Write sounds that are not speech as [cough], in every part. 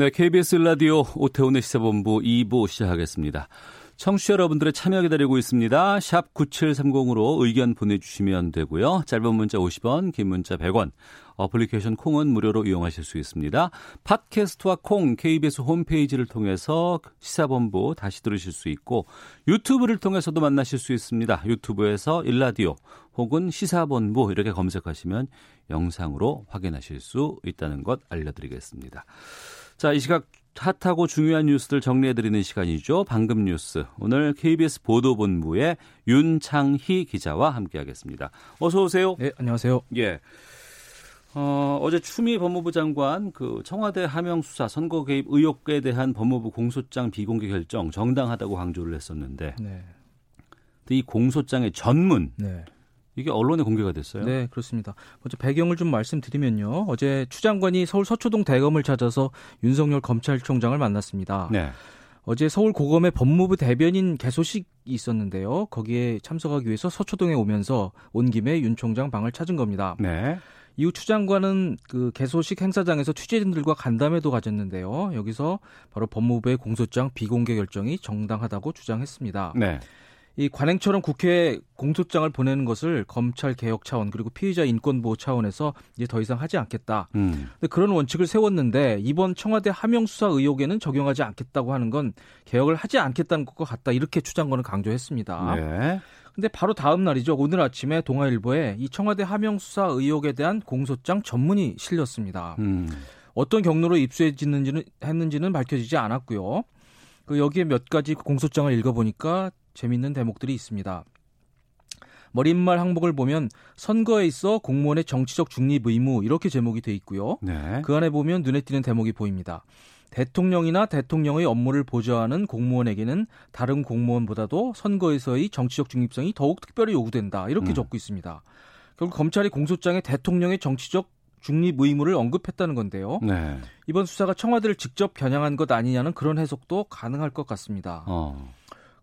네, KBS 라디오 오태훈의 시사본부 2부 시작하겠습니다. 청취자 여러분들의 참여 기다리고 있습니다. 샵 9730으로 의견 보내주시면 되고요. 짧은 문자 50원, 긴 문자 100원. 어플리케이션 콩은 무료로 이용하실 수 있습니다. 팟캐스트와 콩, KBS 홈페이지를 통해서 시사본부 다시 들으실 수 있고 유튜브를 통해서도 만나실 수 있습니다. 유튜브에서 일라디오 혹은 시사본부 이렇게 검색하시면 영상으로 확인하실 수 있다는 것 알려드리겠습니다. 자, 이 시각 핫하고 중요한 뉴스들 정리해드리는 시간이죠. 방금 뉴스. 오늘 KBS 보도본부의 윤창희 기자와 함께하겠습니다. 어서 오세요. 네, 안녕하세요. 예. 어, 어제 추미 법무부 장관 그 청와대 하명 수사 선거 개입 의혹에 대한 법무부 공소장 비공개 결정 정당하다고 강조를 했었는데 네. 이 공소장의 전문 네. 이게 언론에 공개가 됐어요. 네, 그렇습니다. 먼저 배경을 좀 말씀드리면요. 어제 추 장관이 서울 서초동 대검을 찾아서 윤석열 검찰총장을 만났습니다. 네. 어제 서울 고검의 법무부 대변인 개소식이 있었는데요. 거기에 참석하기 위해서 서초동에 오면서 온 김에 윤 총장 방을 찾은 겁니다. 네. 이후 추 장관은 그 개소식 행사장에서 취재진들과 간담회도 가졌는데요. 여기서 바로 법무부의 공소장 비공개 결정이 정당하다고 주장했습니다. 네. 이 관행처럼 국회에 공소장을 보내는 것을 검찰 개혁 차원 그리고 피의자 인권 보호 차원에서 이제 더 이상 하지 않겠다. 음. 근데 그런 원칙을 세웠는데 이번 청와대 하명 수사 의혹에는 적용하지 않겠다고 하는 건 개혁을 하지 않겠다는 것과 같다. 이렇게 추 장관은 강조했습니다. 네. 근데 바로 다음 날이죠. 오늘 아침에 동아일보에 이 청와대 하명 수사 의혹에 대한 공소장 전문이 실렸습니다. 음. 어떤 경로로 입수했는지는 했는지는 밝혀지지 않았고요. 그 여기에 몇 가지 공소장을 읽어보니까 재밌는 대목들이 있습니다. 머릿말 항목을 보면 선거에 있어 공무원의 정치적 중립 의무 이렇게 제목이 돼 있고요. 네. 그 안에 보면 눈에 띄는 대목이 보입니다. 대통령이나 대통령의 업무를 보좌하는 공무원에게는 다른 공무원보다도 선거에서의 정치적 중립성이 더욱 특별히 요구된다. 이렇게 음. 적고 있습니다. 결국 검찰이 공소장에 대통령의 정치적 중립 의무를 언급했다는 건데요. 네. 이번 수사가 청와대를 직접 겨냥한 것 아니냐는 그런 해석도 가능할 것 같습니다. 어.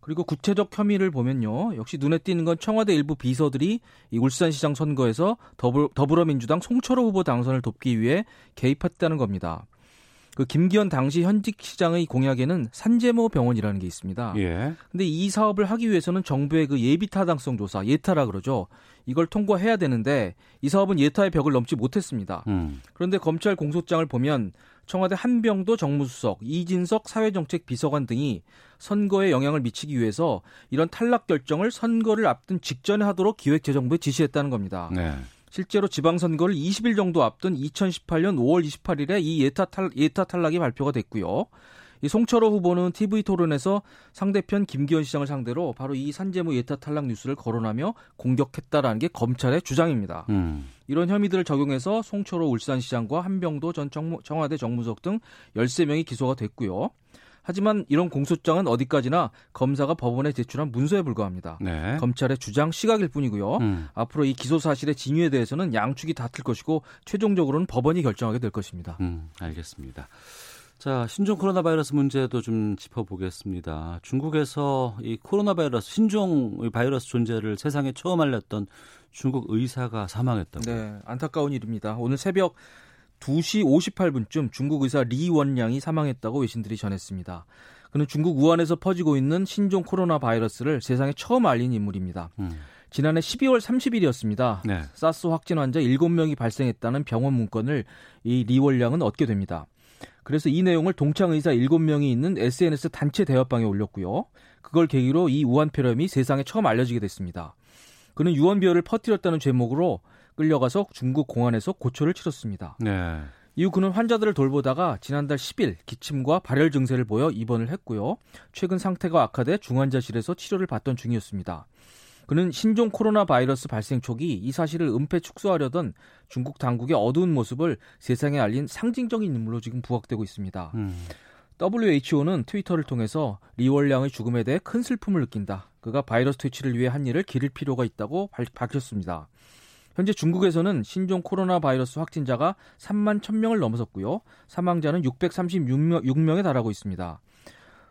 그리고 구체적 혐의를 보면요. 역시 눈에 띄는 건 청와대 일부 비서들이 이 울산시장 선거에서 더불, 더불어민주당 송철호 후보 당선을 돕기 위해 개입했다는 겁니다. 그 김기현 당시 현직 시장의 공약에는 산재모 병원이라는 게 있습니다. 예. 근데 이 사업을 하기 위해서는 정부의 그 예비 타당성 조사, 예타라 그러죠. 이걸 통과해야 되는데 이 사업은 예타의 벽을 넘지 못했습니다. 음. 그런데 검찰 공소장을 보면 청와대 한병도 정무수석, 이진석 사회정책 비서관 등이 선거에 영향을 미치기 위해서 이런 탈락 결정을 선거를 앞둔 직전에 하도록 기획재정부에 지시했다는 겁니다. 네. 실제로 지방선거를 20일 정도 앞둔 2018년 5월 28일에 이 예타, 탈, 예타 탈락이 발표가 됐고요. 이 송철호 후보는 TV 토론에서 상대편 김기현 시장을 상대로 바로 이 산재무 예타 탈락 뉴스를 거론하며 공격했다라는 게 검찰의 주장입니다. 음. 이런 혐의들을 적용해서 송철호 울산시장과 한병도 전 정무, 청와대 정무석 등 13명이 기소가 됐고요. 하지만 이런 공소장은 어디까지나 검사가 법원에 제출한 문서에 불과합니다. 네. 검찰의 주장 시각일 뿐이고요. 음. 앞으로 이 기소 사실의 진위에 대해서는 양축이 다툴 것이고 최종적으로는 법원이 결정하게 될 것입니다. 음, 알겠습니다. 자, 신종 코로나 바이러스 문제도 좀 짚어보겠습니다. 중국에서 이 코로나 바이러스, 신종 바이러스 존재를 세상에 처음 알렸던 중국 의사가 사망했다고. 네, 안타까운 일입니다. 오늘 새벽 2시 58분쯤 중국 의사 리원량이 사망했다고 외신들이 전했습니다. 그는 중국 우한에서 퍼지고 있는 신종 코로나 바이러스를 세상에 처음 알린 인물입니다. 음. 지난해 12월 30일이었습니다. 네. 사스 확진 환자 7명이 발생했다는 병원 문건을 이 리원량은 얻게 됩니다. 그래서 이 내용을 동창 의사 7명이 있는 SNS 단체 대화방에 올렸고요. 그걸 계기로 이 우한 폐렴이 세상에 처음 알려지게 됐습니다. 그는 유언비어를 퍼뜨렸다는 제목으로 끌려가서 중국 공안에서 고초를 치렀습니다. 네. 이후 그는 환자들을 돌보다가 지난달 10일 기침과 발열 증세를 보여 입원을 했고요. 최근 상태가 악화돼 중환자실에서 치료를 받던 중이었습니다. 그는 신종 코로나 바이러스 발생 초기 이 사실을 은폐 축소하려던 중국 당국의 어두운 모습을 세상에 알린 상징적인 인물로 지금 부각되고 있습니다. 음. WHO는 트위터를 통해서 리월량의 죽음에 대해 큰 슬픔을 느낀다. 그가 바이러스 퇴치를 위해 한 일을 기를 필요가 있다고 밝혔습니다. 현재 중국에서는 신종 코로나 바이러스 확진자가 3만 1000명을 넘어섰고요. 사망자는 636명, 에 달하고 있습니다.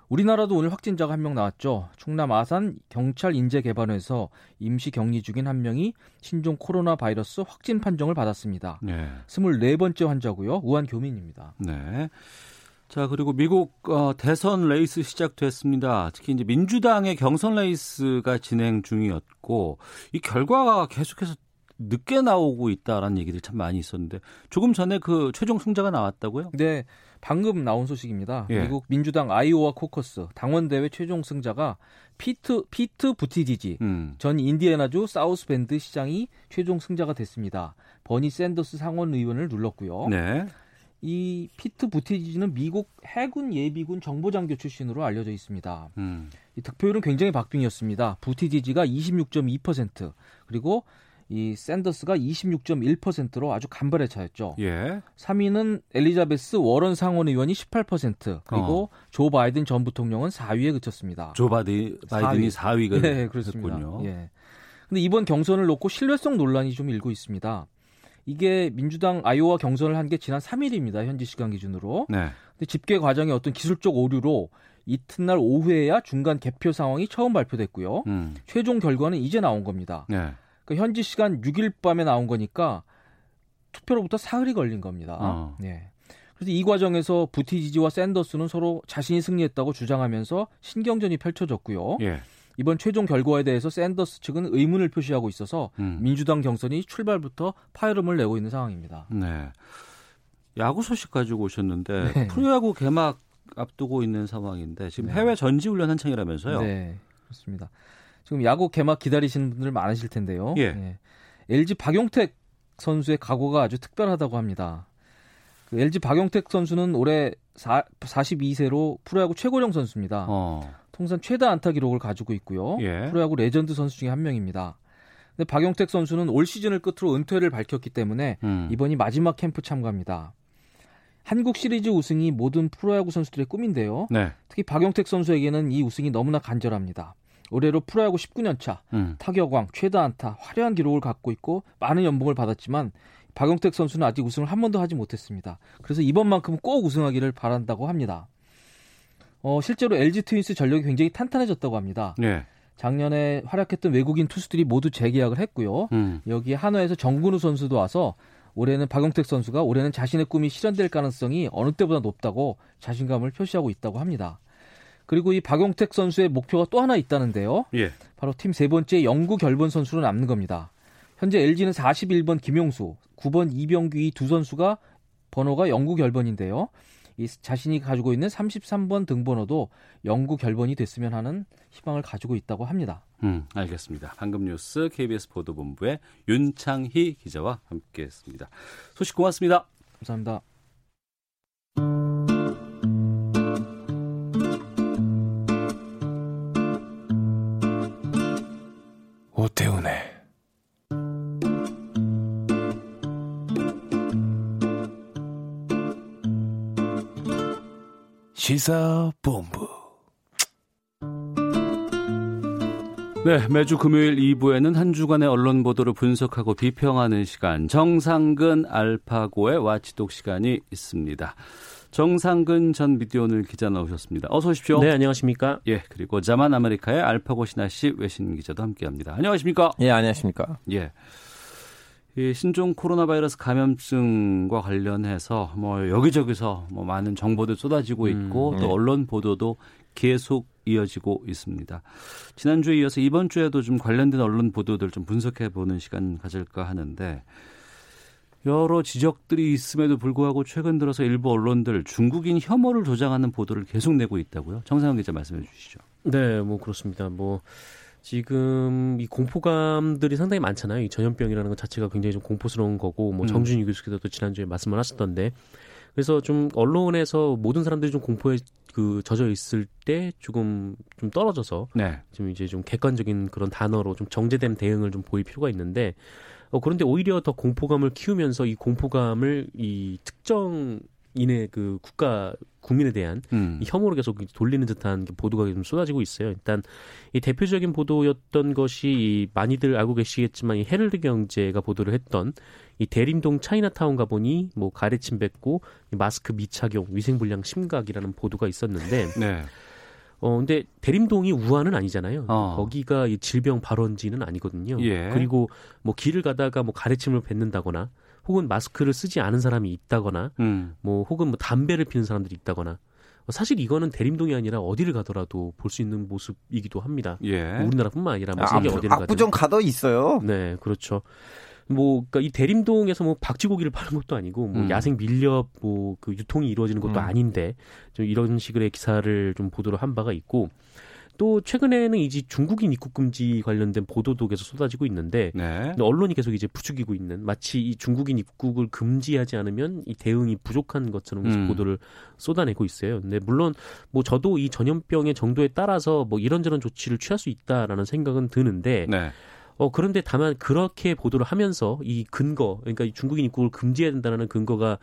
우리나라도 오늘 확진자가 한 명 나왔죠. 충남 아산 경찰 인재개발원에서 임시 격리 중인 한 명이 신종 코로나 바이러스 확진 판정을 받았습니다. 네. 24번째 환자고요. 우한 교민입니다. 네. 자, 그리고 미국 어, 대선 레이스 시작됐습니다. 특히 이제 민주당의 경선 레이스가 진행 중이었고 이 결과가 계속해서 늦게 나오고 있다라는 얘기들이 참 많이 있었는데 조금 전에 그 최종 승자가 나왔다고요? 네. 방금 나온 소식입니다. 예. 미국 민주당 아이오와 코커스 당원 대회 최종 승자가 피트 피트 부티지지 음. 전 인디애나주 사우스밴드 시장이 최종 승자가 됐습니다. 버니 샌더스 상원 의원을 눌렀고요. 네. 이 피트 부티지지는 미국 해군 예비군 정보장교 출신으로 알려져 있습니다. 음. 이 득표율은 굉장히 박빙이었습니다. 부티지지가 26.2% 그리고 이 샌더스가 26.1%로 아주 간발의 차였죠. 예. 3위는 엘리자베스 워런 상원 의원이 18% 그리고 어. 조 바이든 전 부통령은 4위에 그쳤습니다. 조 바디, 바이든이 4위. 4위가 네, 그렇습니다. 예. 근데 이번 경선을 놓고 신뢰성 논란이 좀 일고 있습니다. 이게 민주당 아이오와 경선을 한 게 지난 3일입니다. 현지 시간 기준으로. 네. 근데 집계 과정에 어떤 기술적 오류로 이튿날 오후에야 중간 개표 상황이 처음 발표됐고요. 음. 최종 결과는 이제 나온 겁니다. 네. 그 현지 시간 6일 밤에 나온 거니까 투표로부터 사흘이 걸린 겁니다. 어. 네. 그래서 이 과정에서 부티지지와 샌더스는 서로 자신이 승리했다고 주장하면서 신경전이 펼쳐졌고요. 예. 이번 최종 결과에 대해서 샌더스 측은 의문을 표시하고 있어서 음. 민주당 경선이 출발부터 파열음을 내고 있는 상황입니다. 네. 야구 소식 가지고 오셨는데 네. 프로야구 개막 앞두고 있는 상황인데 지금 네. 해외 전지 훈련 한창이라면서요? 네, 그렇습니다. 지금 야구 개막 기다리시는 분들 많으실 텐데요. 예. 예. LG 박용택 선수의 각오가 아주 특별하다고 합니다. 그 LG 박용택 선수는 올해 4, 42세로 프로야구 최고령 선수입니다. 어. 통산 최다 안타 기록을 가지고 있고요. 예. 프로야구 레전드 선수 중에 한 명입니다. 근데 박용택 선수는 올 시즌을 끝으로 은퇴를 밝혔기 때문에 음. 이번이 마지막 캠프 참가입니다. 한국 시리즈 우승이 모든 프로야구 선수들의 꿈인데요. 네. 특히 박용택 선수에게는 이 우승이 너무나 간절합니다. 올해로 프로야구 19년 차 음. 타격왕, 최다 안타, 화려한 기록을 갖고 있고 많은 연봉을 받았지만 박용택 선수는 아직 우승을 한 번도 하지 못했습니다. 그래서 이번만큼은 꼭 우승하기를 바란다고 합니다. 어, 실제로 LG 트윈스 전력이 굉장히 탄탄해졌다고 합니다. 네. 작년에 활약했던 외국인 투수들이 모두 재계약을 했고요. 음. 여기 한화에서 정근우 선수도 와서 올해는 박용택 선수가 올해는 자신의 꿈이 실현될 가능성이 어느 때보다 높다고 자신감을 표시하고 있다고 합니다. 그리고 이 박용택 선수의 목표가 또 하나 있다는데요. 예. 바로 팀 세 번째 영구 결번 선수로 남는 겁니다. 현재 LG는 41번 김용수, 9번 이병규 이 두 선수가 번호가 영구 결번인데요. 이 자신이 가지고 있는 33번 등번호도 영구 결번이 됐으면 하는 희망을 가지고 있다고 합니다. 음, 알겠습니다. 방금 뉴스 KBS 보도본부의 윤창희 기자와 함께했습니다. 소식 고맙습니다. 감사합니다. 오태훈의 시사본부 네, 매주 금요일 2부에는 한 주간의 언론 보도를 분석하고 비평하는 시간 정상근 알파고의 와치독 시간이 있습니다. 정상근 전 미디어오늘 기자 나오셨습니다. 어서 오십시오. 네, 안녕하십니까? 예, 그리고 자만 아메리카의 알파고 신하 씨 외신 기자도 함께합니다. 안녕하십니까? 예, 안녕하십니까? 예. 이 신종 코로나 바이러스 감염증과 관련해서 뭐 여기저기서 뭐 많은 정보들 쏟아지고 있고 음, 또 네. 언론 보도도 계속 이어지고 있습니다. 지난주에 이어서 이번 주에도 좀 관련된 언론 보도들 좀 분석해 보는 시간 가질까 하는데 여러 지적들이 있음에도 불구하고 최근 들어서 일부 언론들 중국인 혐오를 조장하는 보도를 계속 내고 있다고요. 정상훈 기자 말씀해 주시죠. 네, 뭐 그렇습니다. 뭐 지금 이 공포감들이 상당히 많잖아요. 이 전염병이라는 것 자체가 굉장히 좀 공포스러운 거고 뭐 음. 정준희 교수께서도 지난주에 말씀을 하셨던데 그래서 좀 언론에서 모든 사람들이 좀 공포에 그 젖어 있을 때 조금 좀 떨어져서 네. 지금 이제 좀 객관적인 그런 단어로 좀 정제된 대응을 좀 보일 필요가 있는데 어, 그런데 오히려 더 공포감을 키우면서 이 공포감을 이 특정 인해 그 국가 국민에 대한 음. 이 혐오로 계속 돌리는 듯한 보도가 좀 쏟아지고 있어요. 일단 이 대표적인 보도였던 것이 이 많이들 알고 계시겠지만 이 헤럴드 경제가 보도를 했던 이 대림동 차이나타운 가보니 뭐 가래침 뱉고 이 마스크 미착용 위생불량 심각이라는 보도가 있었는데 네. 어 근데 대림동이 우한은 아니잖아요. 어. 거기가 이 질병 발원지는 아니거든요. 예. 그리고 뭐 길을 가다가 뭐 가래침을 뱉는다거나 혹은 마스크를 쓰지 않은 사람이 있다거나 음. 뭐 혹은 뭐 담배를 피는 사람들이 있다거나 어, 사실 이거는 대림동이 아니라 어디를 가더라도 볼 수 있는 모습이기도 합니다. 예. 우리나라뿐만 아니라 뭐 세계 압부, 어디를 가도. 압구정 가도 있어요. 네, 그렇죠. 뭐, 그니까 이 대림동에서 뭐 박쥐고기를 파는 것도 아니고, 뭐 음. 야생 밀렵, 뭐 그 유통이 이루어지는 것도 음. 아닌데, 좀 이런 식의 기사를 좀 보도를 한 바가 있고, 또 최근에는 이제 중국인 입국 금지 관련된 보도도 계속 쏟아지고 있는데, 네. 근데 언론이 계속 이제 부추기고 있는 마치 이 중국인 입국을 금지하지 않으면 이 대응이 부족한 것처럼 계속 음. 보도를 쏟아내고 있어요. 근데 물론 뭐 저도 이 전염병의 정도에 따라서 뭐 이런저런 조치를 취할 수 있다라는 생각은 드는데 네. 어 그런데 다만 그렇게 보도를 하면서 이 근거 그러니까 이 중국인 입국을 금지해야 된다는 근거가 뭐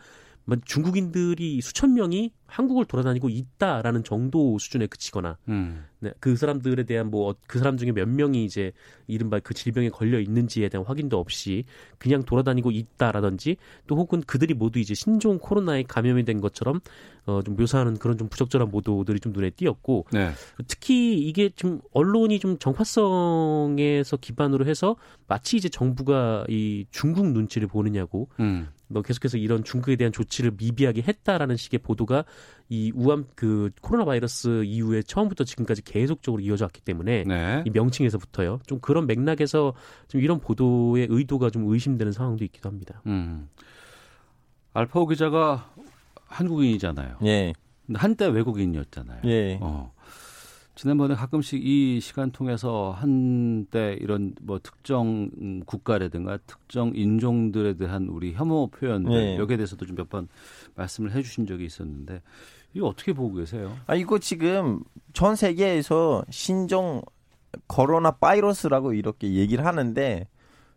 중국인들이 수천 명이 한국을 돌아다니고 있다라는 정도 수준에 그치거나 음. 네, 그 사람들에 대한 뭐 그 사람 중에 몇 명이 이제 이른바 그 질병에 걸려 있는지에 대한 확인도 없이 그냥 돌아다니고 있다라든지 또 혹은 그들이 모두 이제 신종 코로나에 감염이 된 것처럼 어 좀 묘사하는 그런 좀 부적절한 보도들이 좀 눈에 띄었고 네. 특히 이게 좀 언론이 좀 정파성에서 기반으로 해서 마치 이제 정부가 이 중국 눈치를 보느냐고 음. 뭐 계속해서 이런 중국에 대한 조치를 미비하게 했다라는 식의 보도가 이 우한 그 코로나 바이러스 이후에 처음부터 지금까지 계속적으로 이어져 왔기 때문에 네. 이 명칭에서부터요. 좀 그런 맥락에서 좀 이런 보도의 의도가 좀 의심되는 상황도 있기도 합니다. 음. 알파오 기자가 한국인이잖아요. 예, 한때 외국인이었잖아요. 예. 어. 지난번에 가끔씩 이 시간 통해서 한때 이런 뭐 특정 음, 국가라든가 특정 인종들에 대한 우리 혐오 표현들 네. 여기에 대해서도 좀 몇 번 말씀을 해주신 적이 있었는데 이거 어떻게 보고 계세요? 아 이거 지금 전 세계에서 신종 코로나 바이러스라고 이렇게 얘기를 하는데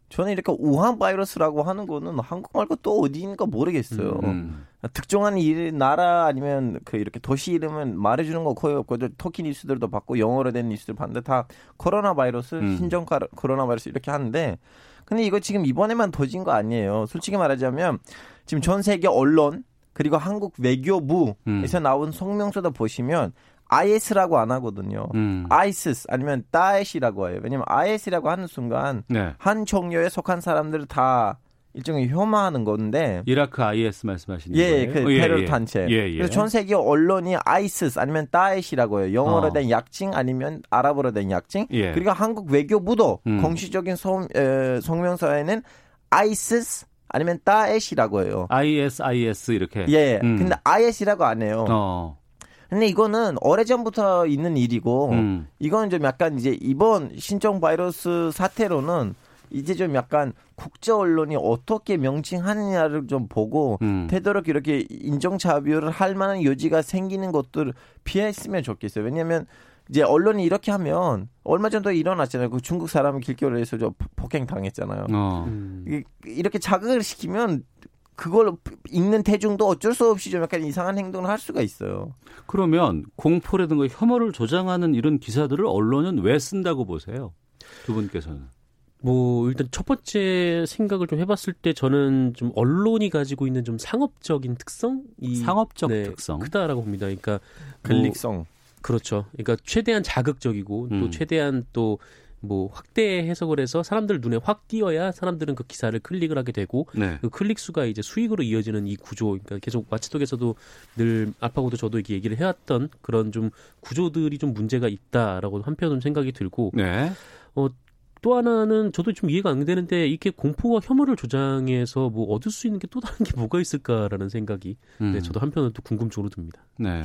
저는 이렇게 우한 바이러스라고 하는 거는 한국 말고 또 어디인가 모르겠어요. 음. 특정한 일, 나라 아니면 그 이렇게 도시 이름은 말해주는 거 거의 없고 저 터키 뉴스들도 받고 영어로 된 뉴스들 봤는데 다 코로나 바이러스, 음. 신종 카- 코로나 바이러스 이렇게 하는데 근데 이거 지금 이번에만 터진 거 아니에요. 솔직히 말하자면 지금 전 세계 언론 그리고 한국 외교부에서 음. 나온 성명서도 보시면 IS라고 안 하거든요. 음. ISIS 아니면 다에시라고 해요. 왜냐면 IS라고 하는 순간 네. 한 종교에 속한 사람들을 다 일종의 혐오하는 건데 이라크 IS 말씀하시는 예, 거예요? 그 어, 예, 테러 예. 단체. 예, 예. 그래서 전 세계 언론이 아이시스 아니면 다에시라고 해요. 영어로 어. 된 약칭 아니면 아랍어로 된 약칭. 예. 그리고 한국 외교부도 음. 공식적인 성, 에, 성명서에는 아이시스 아니면 다에시라고 해요. IS, IS 이렇게. 예. 음. 근데 IS라고 안 해요. 어. 근데 이거는 오래전부터 있는 일이고 음. 이건 좀 약간 이제 이번 신종 바이러스 사태로는 이제 좀 약간 국제 언론이 어떻게 명칭하느냐를 좀 보고 음. 되도록 이렇게 인종차별을 할 만한 여지가 생기는 것들을 피했으면 좋겠어요. 왜냐하면 이제 언론이 이렇게 하면 얼마 전도 일어났잖아요. 그 중국 사람이 길거리에서 저 폭행 당했잖아요. 어. 음. 이렇게 자극을 시키면 그걸 읽는 대중도 어쩔 수 없이 좀 약간 이상한 행동을 할 수가 있어요. 그러면 공포라든가 혐오를 조장하는 이런 기사들을 언론은 왜 쓴다고 보세요? 두 분께서는. 뭐 일단 첫 번째 생각을 좀 해봤을 때 저는 좀 언론이 가지고 있는 좀 상업적인 특성, 이 상업적 네, 특성. 크다라고 봅니다. 그러니까 뭐, 클릭성. 그렇죠. 그러니까 최대한 자극적이고 음. 또 최대한 또 뭐 확대 해석을 해서 사람들 눈에 확 띄어야 사람들은 그 기사를 클릭을 하게 되고 네. 그 클릭 수가 이제 수익으로 이어지는 이 구조, 그러니까 계속 와치독에서도 늘 알파고도 저도 이렇게 얘기를 해왔던 그런 좀 구조들이 좀 문제가 있다라고 한편으로는 생각이 들고 네. 또 하나는 저도 좀 이해가 안 되는데 이렇게 공포와 혐오를 조장해서 뭐 얻을 수 있는 게 또 다른 게 뭐가 있을까라는 생각이 음. 네, 저도 한편으로 또 궁금증으로 듭니다. 네.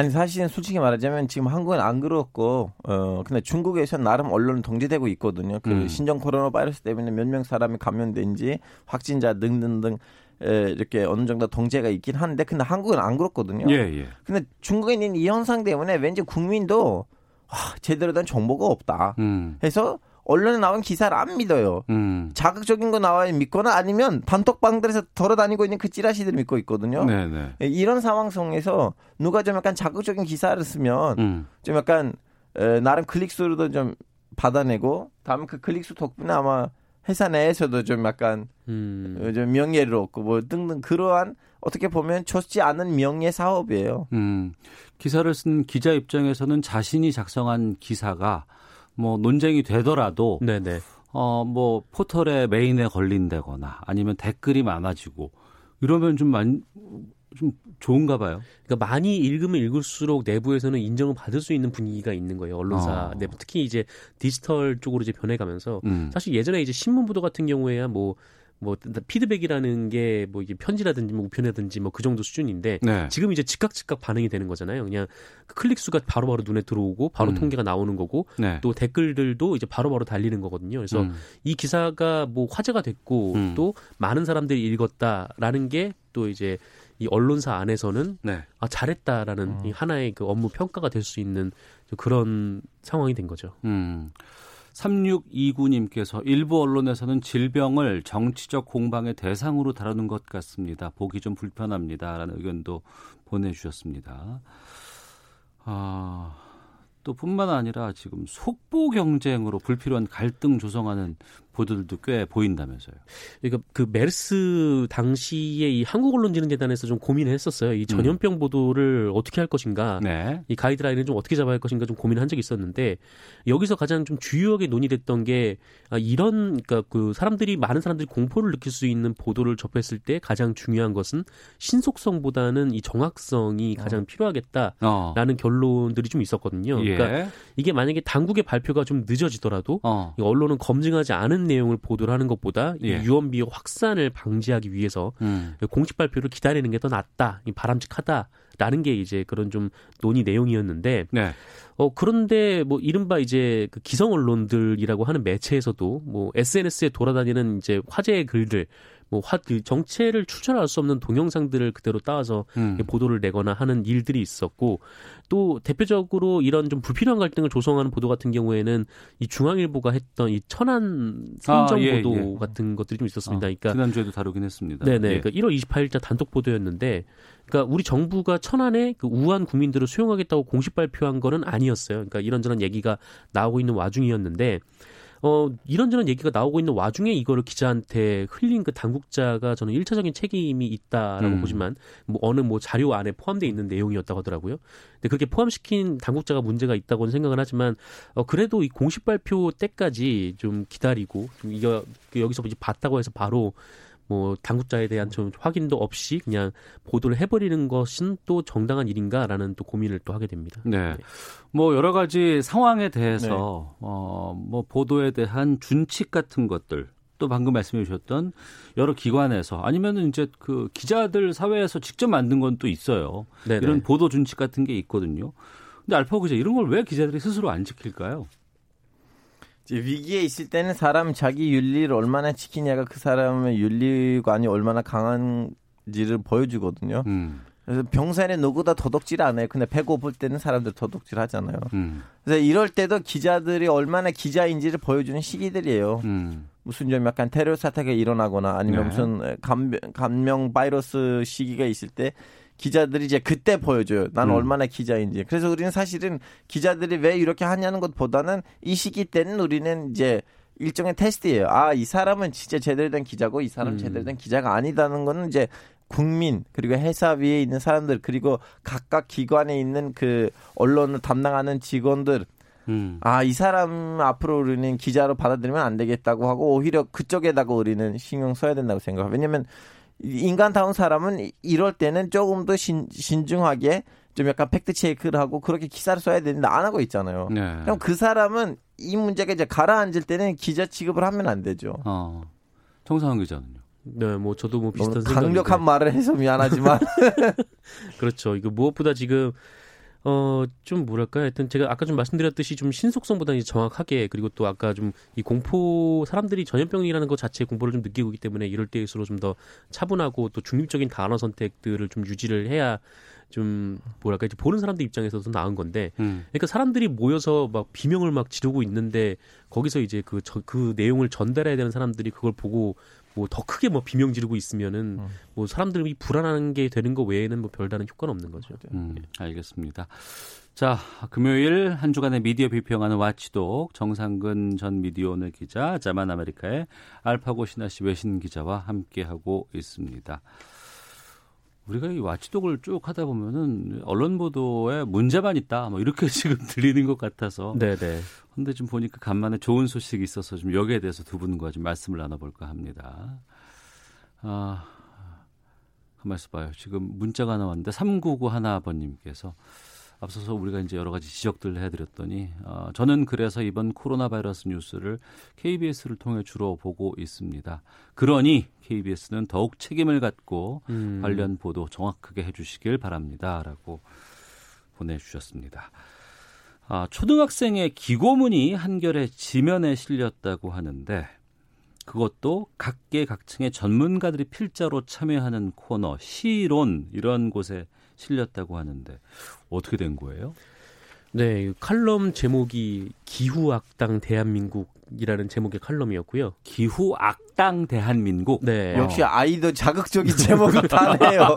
아니 사실은 솔직히 말하자면 지금 한국은 안 그렇고 어 근데 중국에서 나름 언론은 통제되고 있거든요. 그 음. 신종 코로나 바이러스 때문에 몇 명 사람이 감염된지 확진자 등등등 에, 이렇게 어느 정도 통제가 있긴 한데 근데 한국은 안 그렇거든요. 예, 예. 근데 중국에 있는 이 현상 때문에 왠지 국민도 와, 제대로 된 정보가 없다. 음. 해서 언론에 나온 기사를 안 믿어요. 음. 자극적인 거 나와야 믿거나 아니면 단톡방들에서 돌아다니고 있는 그 찌라시들 믿고 있거든요. 네네. 예, 이런 상황 속에서 누가 좀 약간 자극적인 기사를 쓰면 음. 좀 약간 에, 나름 클릭수로도 좀 받아내고 다음 그 클릭수 덕분에 아마 회사 내에서도 좀 약간 음. 어, 좀 명예를 얻고 뭐 등등 그러한 어떻게 보면 좋지 않은 명예 사업이에요. 음. 기사를 쓴 기자 입장에서는 자신이 작성한 기사가 뭐 논쟁이 되더라도 네네. 어 뭐 포털에 메인에 걸린다거나 아니면 댓글이 많아지고 이러면 좀 많이 좀 좋은가 봐요. 그러니까 많이 읽으면 읽을수록 내부에서는 인정을 받을 수 있는 분위기가 있는 거예요. 언론사 어. 내부 특히 이제 디지털 쪽으로 이제 변해가면서 음. 사실 예전에 이제 신문 보도 같은 경우에야 뭐 뭐 피드백이라는 게 뭐 이게 편지라든지 뭐 우편이라든지 뭐 그 정도 수준인데 네. 지금 이제 즉각 즉각 반응이 되는 거잖아요. 그냥 그 클릭 수가 바로 바로 눈에 들어오고 바로 음. 통계가 나오는 거고 네. 또 댓글들도 이제 바로 바로 달리는 거거든요. 그래서 음. 이 기사가 뭐 화제가 됐고 음. 또 많은 사람들이 읽었다라는 게 또 이제 이 언론사 안에서는 네. 아 잘했다라는 이 하나의 그 업무 평가가 될 수 있는 그런 상황이 된 거죠. 음. 3629님께서 일부 언론에서는 질병을 정치적 공방의 대상으로 다루는 것 같습니다. 보기 좀 불편합니다. 라는 의견도 보내주셨습니다. 아, 또 뿐만 아니라 지금 속보 경쟁으로 불필요한 갈등 조성하는 보도들도 꽤 보인다면서요. 그러니까 그 메르스 당시에 이 한국 언론진흥재단에서 좀 고민을 했었어요. 이 전염병 보도를 어떻게 할 것인가. 네. 이 가이드라인을 좀 어떻게 잡아야 할 것인가 좀 고민을 한 적이 있었는데 여기서 가장 좀 주요하게 논의됐던 게 아, 이런 그러니까 그 사람들이 많은 사람들이 공포를 느낄 수 있는 보도를 접했을 때 가장 중요한 것은 신속성보다는 이 정확성이 가장 필요하겠다라는 어. 결론들이 좀 있었거든요. 예. 그러니까 이게 만약에 당국의 발표가 좀 늦어지더라도 어. 이 언론은 검증하지 않은 내용을 보도를 하는 것보다 이 예. 유언 비어 확산을 방지하기 위해서 음. 공식 발표를 기다리는 게 더 낫다, 이 바람직하다라는 게 이제 그런 좀 논의 내용이었는데 네. 어 그런데 뭐 이른바 이제 그 기성 언론들이라고 하는 매체에서도 뭐 SNS에 돌아다니는 이제 화제의 글들 뭐 화, 그 정체를 추천할 수 없는 동영상들을 그대로 따와서 음. 보도를 내거나 하는 일들이 있었고 또 대표적으로 이런 좀 불필요한 갈등을 조성하는 보도 같은 경우에는 이 중앙일보가 했던 이 천안 선정 아, 예, 보도 예. 같은 것들이 좀 있었습니다. 어, 그러니까 지난주에도 다루긴 했습니다. 네네. 예. 그러니까 1월 28일자 단독 보도였는데, 그러니까 우리 정부가 천안에 그 우한 국민들을 수용하겠다고 공식 발표한 거는 아니었어요. 그러니까 이런저런 얘기가 나오고 있는 와중이었는데, 어 이런저런 얘기가 나오고 있는 와중에 이거를 기자한테 흘린 그 당국자가 저는 일차적인 책임이 있다라고 음. 보지만 뭐 어느 뭐 자료 안에 포함되어 있는 내용이었다고 하더라고요. 근데 그렇게 포함시킨 당국자가 문제가 있다고는 생각을 하지만 어 그래도 이 공식 발표 때까지 좀 기다리고 좀 이거 그 여기서 이제 봤다고 해서 바로 뭐 당국자에 대한 좀 확인도 없이 그냥 보도를 해버리는 것은 또 정당한 일인가라는 또 고민을 또 하게 됩니다. 네. 뭐 여러 가지 상황에 대해서 네. 어, 뭐 보도에 대한 준칙 같은 것들 또 방금 말씀해 주셨던 여러 기관에서 아니면은 이제 그 기자들 사회에서 직접 만든 건 또 있어요. 네네. 이런 보도 준칙 같은 게 있거든요. 근데 알파 기자 이런 걸 왜 기자들이 스스로 안 지킬까요? 위기에 있을 때는 사람 자기 윤리를 얼마나 지키냐가 그 사람의 윤리관이 얼마나 강한지를 보여주거든요. 음. 그래서 병사에는 누구다 도둑질 안 해요. 근데 배고플 때는 사람들 도둑질 하잖아요. 음. 그래서 이럴 때도 기자들이 얼마나 기자인지를 보여주는 시기들이에요. 음. 무슨 좀 약간 테러 사태가 일어나거나 아니면 네. 무슨 감명, 감명 바이러스 시기가 있을 때 기자들이 이제 그때 보여줘요. 난 음. 얼마나 기자인지. 그래서 우리는 사실은 기자들이 왜 이렇게 하냐는 것보다는 이 시기 때는 우리는 이제 일종의 테스트예요. 아, 이 사람은 진짜 제대로 된 기자고 이 사람은 음. 제대로 된 기자가 아니다는 거는 이제 국민 그리고 회사 위에 있는 사람들 그리고 각각 기관에 있는 그 언론을 담당하는 직원들 음. 아, 이 사람 앞으로 우리는 기자로 받아들이면 안 되겠다고 하고 오히려 그쪽에다가 우리는 신경 써야 된다고 생각해요. 왜냐면 인간다운 사람은 이- 이럴 때는 조금 더 신, 신중하게 좀 약간 팩트 체크를 하고 그렇게 기사를 써야 되는데 안 하고 있잖아요. 네. 그럼 그 사람은 이 문제가 이제 가라앉을 때는 기자 취급을 하면 안 되죠. 어. 정상훈 기자는요. 네, 뭐 저도 뭐 비슷한 너무 생각인데. 강력한 말을 해서 미안하지만 [laughs] 그렇죠. 이거 무엇보다 지금 어 좀 뭐랄까 하여튼 제가 아까 좀 말씀드렸듯이 좀 신속성보다는 정확하게 그리고 또 아까 좀 이 공포 사람들이 전염병이라는 것 자체의 공포를 좀 느끼고 있기 때문에 이럴 때일수록 좀 더 차분하고 또 중립적인 단어 선택들을 좀 유지를 해야 좀 뭐랄까 이제 보는 사람들 입장에서도 나은 건데 음. 그러니까 사람들이 모여서 막 비명을 막 지르고 있는데 거기서 이제 그, 저, 그 내용을 전달해야 되는 사람들이 그걸 보고 뭐 더 크게 뭐 비명 지르고 있으면은 음. 뭐 사람들이 불안한 게 되는 거 외에는 뭐 별다른 효과는 없는 거죠. 음, 알겠습니다. 자, 금요일 한 주간의 미디어 비평하는 와치독 정상근 전 미디어 오늘 기자, 자만 아메리카의 알파고 신하 씨 외신 기자와 함께하고 있습니다. 우리가 이 와치독을 쭉 하다 보면은 언론 보도에 문제만 있다, 뭐 이렇게 [laughs] 지금 들리는 것 같아서. 네, 네. 근데 좀 보니까 간만에 좋은 소식이 있어서 좀 여기에 대해서 두 분과 좀 말씀을 나눠볼까 합니다. 아, 가만 있어봐요. 지금 문자가 나왔는데 3991 하나아버님께서 앞서서 우리가 이제 여러 가지 지적들을 해드렸더니 어, 저는 그래서 이번 코로나 바이러스 뉴스를 KBS를 통해 주로 보고 있습니다. 그러니 KBS는 더욱 책임을 갖고 음. 관련 보도 정확하게 해주시길 바랍니다라고 보내주셨습니다. 아, 초등학생의 기고문이 한겨레 지면에 실렸다고 하는데 그것도 각계각층의 전문가들이 필자로 참여하는 코너 시론 이런 곳에 실렸다고 하는데 어떻게 된 거예요? 네, 이 칼럼 제목이 기후 악당 대한민국이라는 제목의 칼럼이었고요. 기후 악당 대한민국. 네. 역시 아이도 자극적인 [laughs] 제목을 다 내요.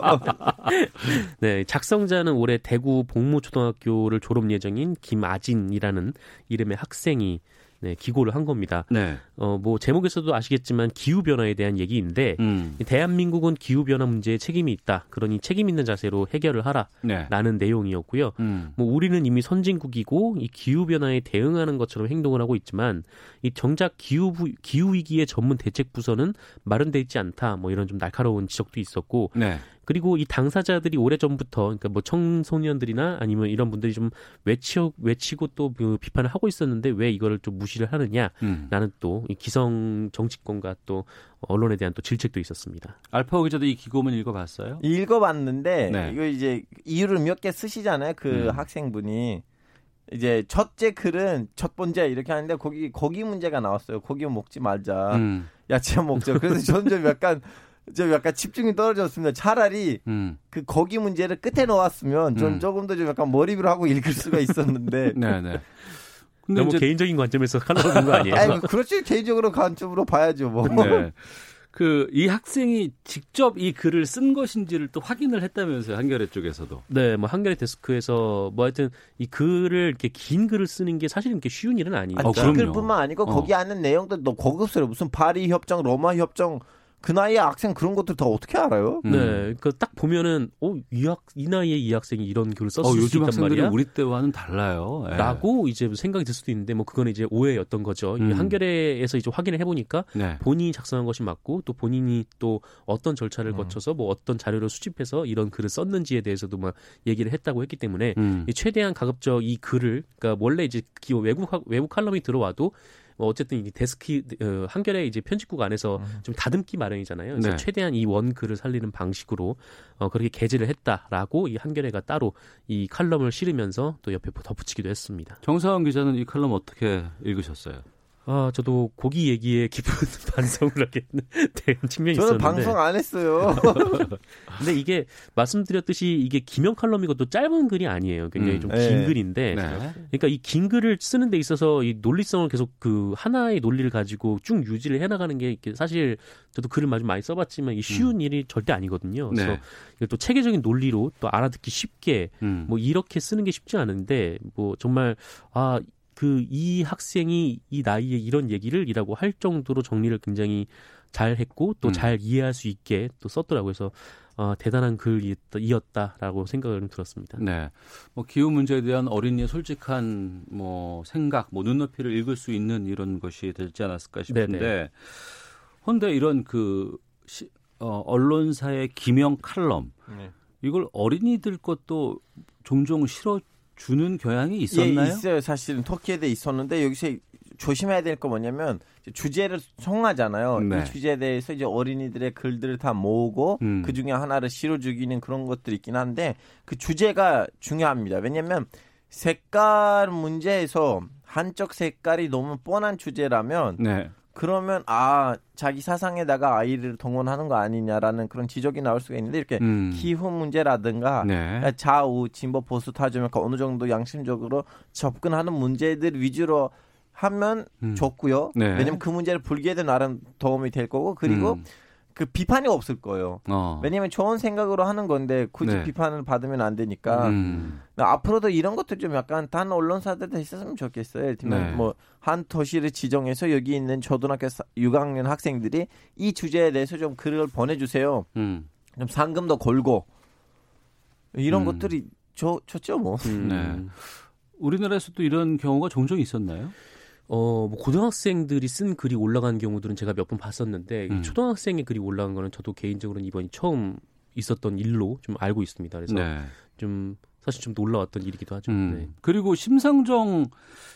[laughs] 네, 작성자는 올해 대구 복무초등학교를 졸업 예정인 김아진이라는 이름의 학생이 네, 기고를 한 겁니다. 네. 어, 뭐 제목에서도 아시겠지만 기후 변화에 대한 얘기인데 음. 대한민국은 기후 변화 문제에 책임이 있다. 그러니 책임 있는 자세로 해결을 네. 하라라는 내용이었고요. 음. 뭐 우리는 이미 선진국이고 이 기후 변화에 대응하는 것처럼 행동을 하고 있지만 이 정작 기후 부- 기후 위기의 전문 대책 부서는 마련돼 있지 않다. 뭐 이런 좀 날카로운 지적도 있었고 네. 그리고 이 당사자들이 오래 전부터 그러니까 뭐 청소년들이나 아니면 이런 분들이 좀 외치고 외치고 또 그 비판을 하고 있었는데 왜 이거를 좀 무시를 하느냐? 음. 나는 또 이 기성 정치권과 또 언론에 대한 또 질책도 있었습니다. 알파오 기자도 이 기고문 읽어봤어요? 읽어봤는데 네. 이거 이제 이유를 몇 개 쓰시잖아요. 그 음. 학생분이 이제 첫째 글은 첫 번째 이렇게 하는데 거기 고기 문제가 나왔어요. 고기 먹지 말자. 음. 야채 먹자. 그래서 저는 좀 약간 [laughs] 좀 약간 집중이 떨어졌습니다. 차라리 음. 그 거기 문제를 끝에 놓았으면 좀 음. 조금 더 좀 약간 몰입을 하고 읽을 수가 있었는데. [laughs] 네, 네. 근데 너무 이제 개인적인 관점에서 [laughs] 칼럼을 거 아니에요? 아니, 그렇지 개인적으로 관점으로 봐야죠. 뭐. 네. 그이 학생이 직접 이 글을 쓴 것인지를 또 확인을 했다면서요 한겨레 쪽에서도. 네, 뭐 한겨레 데스크에서 뭐 하여튼 이 글을 이렇게 긴 글을 쓰는 게 사실 이렇게 쉬운 일은 아니니까. 아니, 어, 그럼요. 댓글뿐만 아니고 어. 거기 안에 내용도 너무 고급스러워. 무슨 파리 협정, 로마 협정 그 나이에 학생 그런 것들 다 어떻게 알아요? 음. 네, 그딱 보면은 어이학이 나이에 이 학생이 이런 글을 썼을 어, 수 요즘 있단 학생들은 말이야. 우리 때와는 달라요. 예. 라고 이제 생각이 들 수도 있는데 뭐 그건 이제 오해였던 거죠. 이 음. 한겨레에서 이제 확인을 해보니까 네. 본인이 작성한 것이 맞고 또 본인이 또 어떤 절차를 음. 거쳐서 뭐 어떤 자료를 수집해서 이런 글을 썼는지에 대해서도 막 얘기를 했다고 했기 때문에 음. 이 최대한 가급적 이 글을 그러니까 원래 이제 기- 외국 학- 외국 칼럼이 들어와도 뭐 어쨌든 이 데스크 어, 한겨레 이제 편집국 안에서 좀 다듬기 마련이잖아요. 그래서 네. 최대한 이 원 글을 살리는 방식으로 어, 그렇게 게재를 했다라고 이 한겨레가 따로 이 칼럼을 실으면서 또 옆에 덧붙이기도 했습니다. 정사원 기자는 이 칼럼 어떻게 읽으셨어요? 아 저도 고기 얘기에 깊은 [laughs] 반성을 하게 된 측면이 저는 있었는데 방송 안 했어요. [laughs] 근데 이게 말씀드렸듯이 이게 기명 칼럼이고 또 짧은 글이 아니에요. 굉장히 음. 좀긴 네. 글인데 네. 그러니까 이 긴 글을 쓰는 데 있어서 이 논리성을 계속 그 하나의 논리를 가지고 쭉 유지를 해 나가는 게 이게 사실 저도 글을 아주 많이 써 봤지만 이 쉬운 일이 절대 아니거든요. 그래서 네. 이걸 또 체계적인 논리로 또 알아듣기 쉽게 음. 뭐 이렇게 쓰는 게 쉽지 않은데 뭐 정말 아 그 이 학생이 이 나이에 이런 얘기를 이라고 할 정도로 정리를 굉장히 잘 했고 또 음. 잘 이해할 수 있게 또 썼더라고요. 그래서 어, 대단한 글이었다라고 생각을 들었습니다. 네. 뭐 기후 문제에 대한 어린이의 솔직한 뭐 생각, 뭐 눈높이를 읽을 수 있는 이런 것이 되지 않았을까 싶은데. 네네. 근데 이런 그 시, 어, 언론사의 기명 칼럼 네. 이걸 어린이들 것도 종종 실어 주는 경향이 있었나요? 예, 있어요. 사실은 터키에도 있었는데 여기서 조심해야 될 거 뭐냐면 주제를 정하잖아요. 네. 이 주제에 대해서 이제 어린이들의 글들을 다 모으고 음. 그 중에 하나를 실어주기는 그런 것들이 있긴 한데 그 주제가 중요합니다. 왜냐하면 색깔 문제에서 한쪽 색깔이 너무 뻔한 주제라면 네. 그러면 아 자기 사상에다가 아이를 동원하는 거 아니냐라는 그런 지적이 나올 수가 있는데 이렇게 음. 기후 문제라든가 네. 좌우 진보 보수 타점에 어느 정도 양심적으로 접근하는 문제들 위주로 하면 음. 좋고요. 네. 왜냐면 그 문제를 풀기에도 나름 도움이 될 거고 그리고 음. 그 비판이 없을 거예요. 어. 왜냐면 좋은 생각으로 하는 건데 굳이 네. 비판을 받으면 안 되니까 음. 앞으로도 이런 것도 좀 약간 단 언론사들도 있었으면 좋겠어요. 예를 들면 네. 뭐한 도시를 지정해서 여기 있는 초등학교 사- 6학년 학생들이 이 주제에 대해서 좀 글을 보내주세요. 음. 좀 상금도 걸고 이런 음. 것들이 좋, 좋죠 뭐. 음. 네. 우리나라에서도 이런 경우가 종종 있었나요? 어, 뭐 고등학생들이 쓴 글이 올라간 경우들은 제가 몇 번 봤었는데 이 음. 초등학생의 글이 올라간 거는 저도 개인적으로는 이번이 처음 있었던 일로 좀 알고 있습니다. 그래서 네. 좀 사실 좀 놀라웠던 일이기도 하죠. 음. 네. 그리고 심상정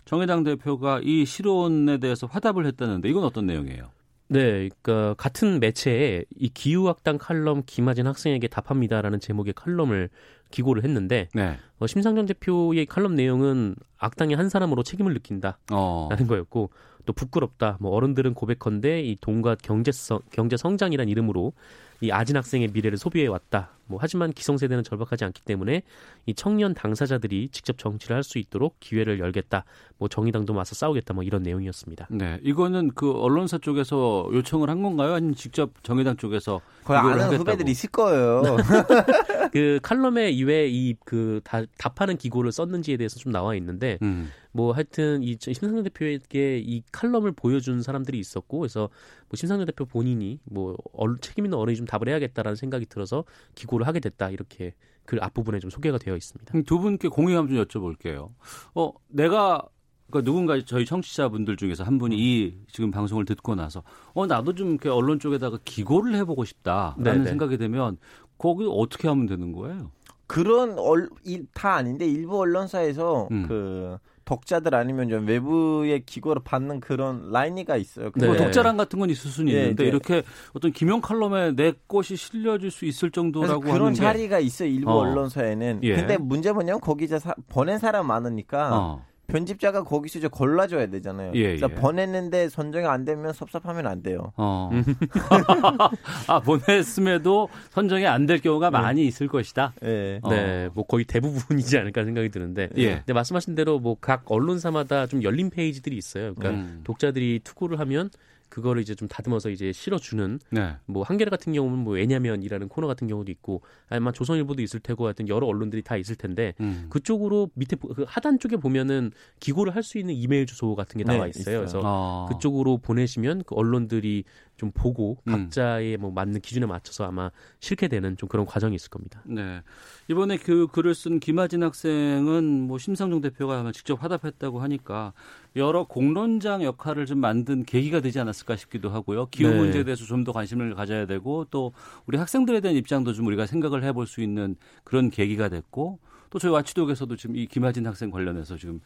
정의당 대표가 이 실언에 대해서 화답을 했다는데 이건 어떤 내용이에요? 네, 그러니까 같은 매체에 이 기후학당 칼럼 김하진 학생에게 답합니다라는 제목의 칼럼을 기고를 했는데 네. 어, 심상정 대표의 칼럼 내용은 악당의 한 사람으로 책임을 느낀다라는 어. 거였고 또 부끄럽다. 뭐 어른들은 고백컨대 이 돈과 경제성 경제 성장이란 이름으로 이 아진 학생의 미래를 소비해 왔다. 뭐 하지만 기성세대는 절박하지 않기 때문에 이 청년 당사자들이 직접 정치를 할 수 있도록 기회를 열겠다. 뭐 정의당도 맞서 싸우겠다. 뭐 이런 내용이었습니다. 네. 이거는 그 언론사 쪽에서 요청을 한 건가요? 아니면 직접 정의당 쪽에서 거의 아는 하겠다고? 후배들이 있을 거예요. [laughs] 그 칼럼에 이외에 이그 답하는 기고를 썼는지에 대해서 좀 나와 있는데 음. 뭐 하여튼 이 심상정 대표에게 이 칼럼을 보여준 사람들이 있었고 그래서 뭐 심상정 대표 본인이 뭐 얼- 책임 있는 어른이 좀 답을 해야겠다라는 생각이 들어서 기고 를 하게 됐다 이렇게 글 앞부분에 좀 소개가 되어 있습니다. 그럼 두 분께 공유함 좀 여쭤볼게요. 어, 내가 그 누군가 저희 청취자분들 중에서 한 분이 이 지금 방송을 듣고 나서 어 나도 좀 이렇게 언론 쪽에다가 기고를 해보고 싶다라는 네네. 생각이 되면 거기 어떻게 하면 되는 거예요? 그런 얼, 일, 다 아닌데 일부 언론사에서 음. 그 독자들 아니면 좀 외부의 기고를 받는 그런 라인이가 있어요. 네. 뭐 독자란 같은 건 있을 수는 예, 있는데 네. 이렇게 어떤 김영 칼럼에 내 것이 실려질 수 있을 정도라고 그런 하는 게 자리가 있어요 일부 어. 언론사에는. 예. 근데 문제 뭐냐면 거기 이제 사- 보낸 사람 많으니까 어. 편집자가 거기서 이제 골라줘야 되잖아요. 예, 그래서 예. 보냈는데 선정이 안 되면 섭섭하면 안 돼요. 어. [laughs] 아, 보냈음에도 선정이 안 될 경우가 많이 있을 것이다. 예. 어. 네, 뭐 거의 대부분이지 않을까 생각이 드는데, 예. 근데 말씀하신 대로 뭐 각 언론사마다 좀 열린 페이지들이 있어요. 그러니까 음. 독자들이 투고를 하면 그거를 이제 좀 다듬어서 이제 실어주는 네. 뭐 한겨레 같은 경우는 뭐 왜냐면이라는 코너 같은 경우도 있고 아마 조선일보도 있을 테고 하여튼 여러 언론들이 다 있을 텐데 음. 그쪽으로 밑에 보- 그 하단 쪽에 보면은 기고를 할 수 있는 이메일 주소 같은 게 나와 네, 있어요. 있어요. 그래서 어. 그쪽으로 보내시면 그 언론들이 좀 보고 음. 각자의 뭐 맞는 기준에 맞춰서 아마 실게 되는 좀 그런 과정이 있을 겁니다. 네. 이번에 그 글을 쓴 김하진 학생은 뭐 심상정 대표가 아마 직접 화답했다고 하니까 여러 공론장 역할을 좀 만든 계기가 되지 않았을까 싶기도 하고요. 기후 네. 문제에 대해서 좀 더 관심을 가져야 되고 또 우리 학생들에 대한 입장도 좀 우리가 생각을 해볼 수 있는 그런 계기가 됐고 또 저희 와치독에서도 지금 이 김하진 학생 관련해서 지금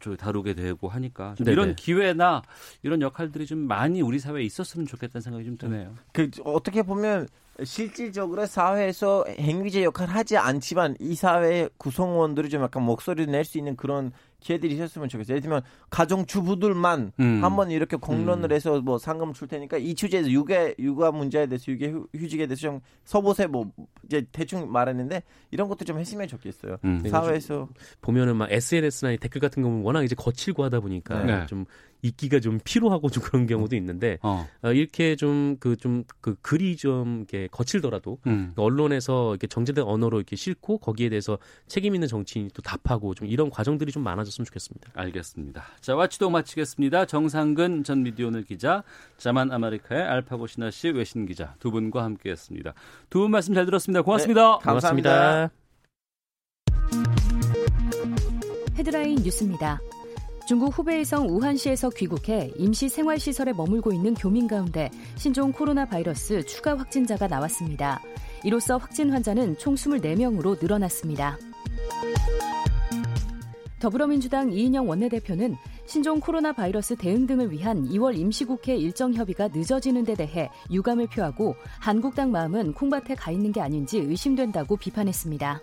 저 다루게 되고 하니까. 이런 기회나 이런 역할들이 좀 많이 우리 사회에 있었으면 좋겠다는 생각이 좀 드네요. 그 어떻게 보면 실질적으로 사회에서 행위제 역할을 하지 않지만 이 사회 구성원들이 좀 약간 목소리를 낼 수 있는 그런 기회들이 있었으면 좋겠어요. 예를 들면 가정 주부들만 음. 한번 이렇게 공론을 해서 뭐 상금 줄 테니까 이 주제에서 육아 육아 문제에 대해서 육아 휴- 휴직에 대해서 좀 서보세 뭐 이제 대충 말했는데 이런 것도 좀 했으면 좋겠어요. 음. 네, 사회에서 보면은 막 SNS나 댓글 같은 경우는 워낙 이제 거칠고 하다 보니까 네. 좀 읽기가 좀 피로하고 좀 그런 경우도 있는데 어. 어, 이렇게 좀 그 좀 그 글이 좀 이렇게 거칠더라도 음. 언론에서 이렇게 정제된 언어로 이렇게 싣고 거기에 대해서 책임 있는 정치인이 또 답하고 좀 이런 과정들이 좀 많아졌으면 좋겠습니다. 알겠습니다. 자, 와치도 마치겠습니다. 정상근 전 미디어오늘 기자, 자만 아메리카의 알파고 신하 씨 외신 기자 두 분과 함께했습니다. 두 분 말씀 잘 들었습니다. 고맙습니다. 감사합니다. 헤드라인 뉴스입니다. 중국 후베이성 우한시에서 귀국해 임시 생활시설에 머물고 있는 교민 가운데 신종 코로나 바이러스 추가 확진자가 나왔습니다. 이로써 확진 환자는 총 24명으로 늘어났습니다. 더불어민주당 이인영 원내대표는 신종 코로나 바이러스 대응 등을 위한 2월 임시국회 일정 협의가 늦어지는 데 대해 유감을 표하고 한국당 마음은 콩밭에 가 있는 게 아닌지 의심된다고 비판했습니다.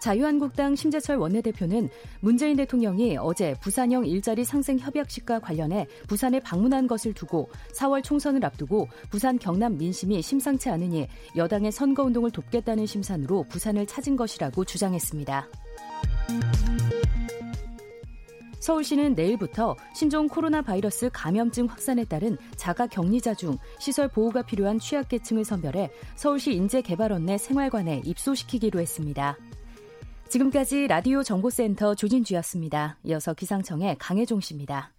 자유한국당 심재철 원내대표는 문재인 대통령이 어제 부산형 일자리 상생 협약식과 관련해 부산에 방문한 것을 두고 4월 총선을 앞두고 부산 경남 민심이 심상치 않으니 여당의 선거운동을 돕겠다는 심산으로 부산을 찾은 것이라고 주장했습니다. 서울시는 내일부터 신종 코로나 바이러스 감염증 확산에 따른 자가 격리자 중 시설 보호가 필요한 취약계층을 선별해 서울시 인재개발원 내 생활관에 입소시키기로 했습니다. 지금까지 라디오 정보센터 조진주였습니다. 이어서 기상청의 강혜종 씨입니다.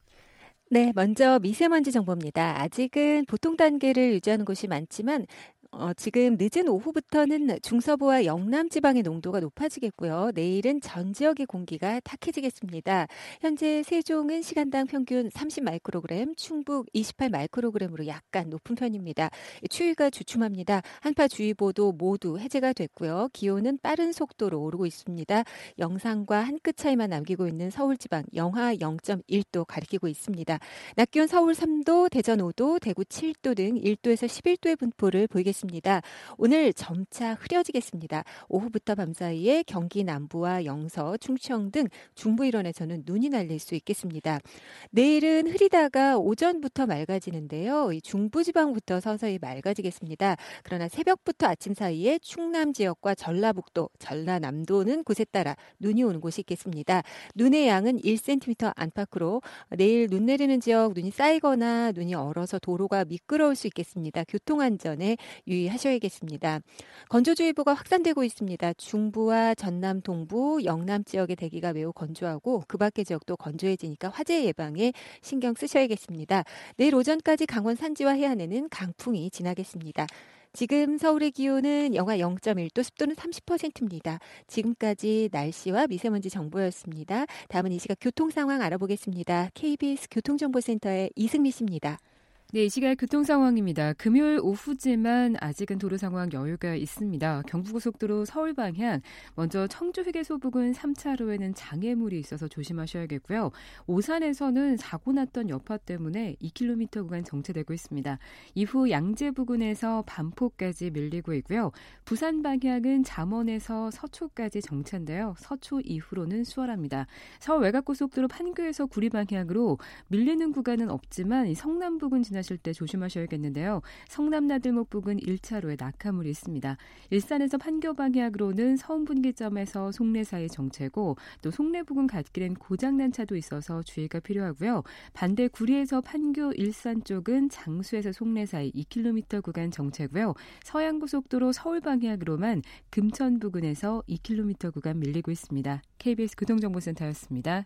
네, 먼저 미세먼지 정보입니다. 아직은 보통 단계를 유지하는 곳이 많지만 어, 지금 늦은 오후부터는 중서부와 영남 지방의 농도가 높아지겠고요. 내일은 전 지역의 공기가 탁해지겠습니다. 현재 세종은 시간당 평균 30 마이크로그램, 충북 28 마이크로그램으로 약간 높은 편입니다. 추위가 주춤합니다. 한파주의보도 모두 해제가 됐고요. 기온은 빠른 속도로 오르고 있습니다. 영상과 한 끗 차이만 남기고 있는 서울 지방 영하 0.1도 가리키고 있습니다. 낮 기온 서울 3도, 대전 5도, 대구 7도 등 1도에서 11도의 분포를 보이겠습니다. 있습니다. 오늘 점차 흐려지겠습니다. 오후부터 밤 사이에 경기 남부와 영서, 충청 등 중부 일원에서는 눈이 날릴 수 있겠습니다. 내일은 흐리다가 오전부터 맑아지는데요. 중부 지방부터 서서히 맑아지겠습니다. 그러나 새벽부터 아침 사이에 충남 지역과 전라북도, 전라남도는 곳에 따라 눈이 오는 곳이 있겠습니다. 눈의 양은 1cm 안팎으로 내일 눈 내리는 지역 눈이 쌓이거나 눈이 얼어서 도로가 미끄러울 수 있겠습니다. 교통안전에 유의하셔야겠습니다. 건조주의보가 확산되고 있습니다. 중부와 전남 동부, 영남 지역의 대기가 매우 건조하고 그 밖의 지역도 건조해지니까 화재 예방에 신경 쓰셔야겠습니다. 내일 오전까지 강원 산지와 해안에는 강풍이 지나겠습니다. 지금 서울의 기온은 영하 0.1도, 습도는 30%입니다. 지금까지 날씨와 미세먼지 정보였습니다. 다음은 이 시각 교통 상황 알아보겠습니다. KBS 교통정보센터의 이승미 씨입니다. 네, 이 시각 교통 상황입니다. 금요일 오후지만 아직은 도로 상황 여유가 있습니다. 경부고속도로 서울 방향 먼저 청주 휴게소 부근 3차로에는 장애물이 있어서 조심하셔야겠고요. 오산에서는 사고 났던 여파 때문에 2km 구간 정체되고 있습니다. 이후 양재 부근에서 반포까지 밀리고 있고요. 부산 방향은 잠원에서 서초까지 정체인데요. 서초 이후로는 수월합니다. 서울 외곽고속도로 판교에서 구리 방향으로 밀리는 구간은 없지만 성남 부근 지나 운전하실 때 조심하셔야겠는데요. 성남 나들목 부근 1차로에 낙하물이 있습니다. 일산에서 판교 방향으로는 서운 분기점에서 송내 사이 정체고 또 송내 부근 갓길엔 고장난 차도 있어서 주의가 필요하고요. 반대 구리에서 판교 일산 쪽은 장수에서 송내 사이 2km 구간 정체고요. 서양고속도로 서울 방향으로만 금천 부근에서 2km 구간 밀리고 있습니다. KBS 교통정보센터였습니다.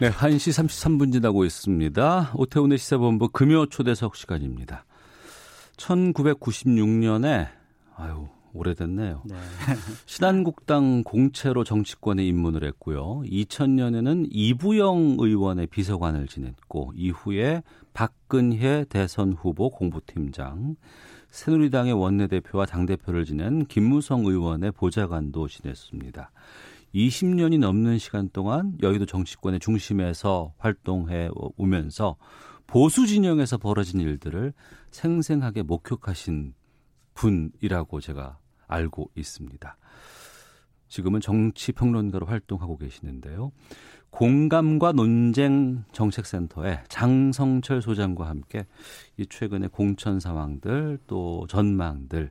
네, 1시 33분 지나고 있습니다. 오태훈의 시사본부 금요 초대석 시간입니다. 1996년에 아유 오래됐네요. 네. [laughs] 신한국당 공채로 정치권에 입문을 했고요. 2000년에는 이부영 의원의 비서관을 지냈고 이후에 박근혜 대선 후보 공보팀장, 새누리당의 원내대표와 당대표를 지낸 김무성 의원의 보좌관도 지냈습니다. 20년이 넘는 시간 동안 여의도 정치권의 중심에서 활동해 오면서 보수 진영에서 벌어진 일들을 생생하게 목격하신 분이라고 제가 알고 있습니다. 지금은 정치 평론가로 활동하고 계시는데요. 공감과 논쟁 정책센터의 장성철 소장과 함께 이 최근의 공천 상황들 또 전망들 좀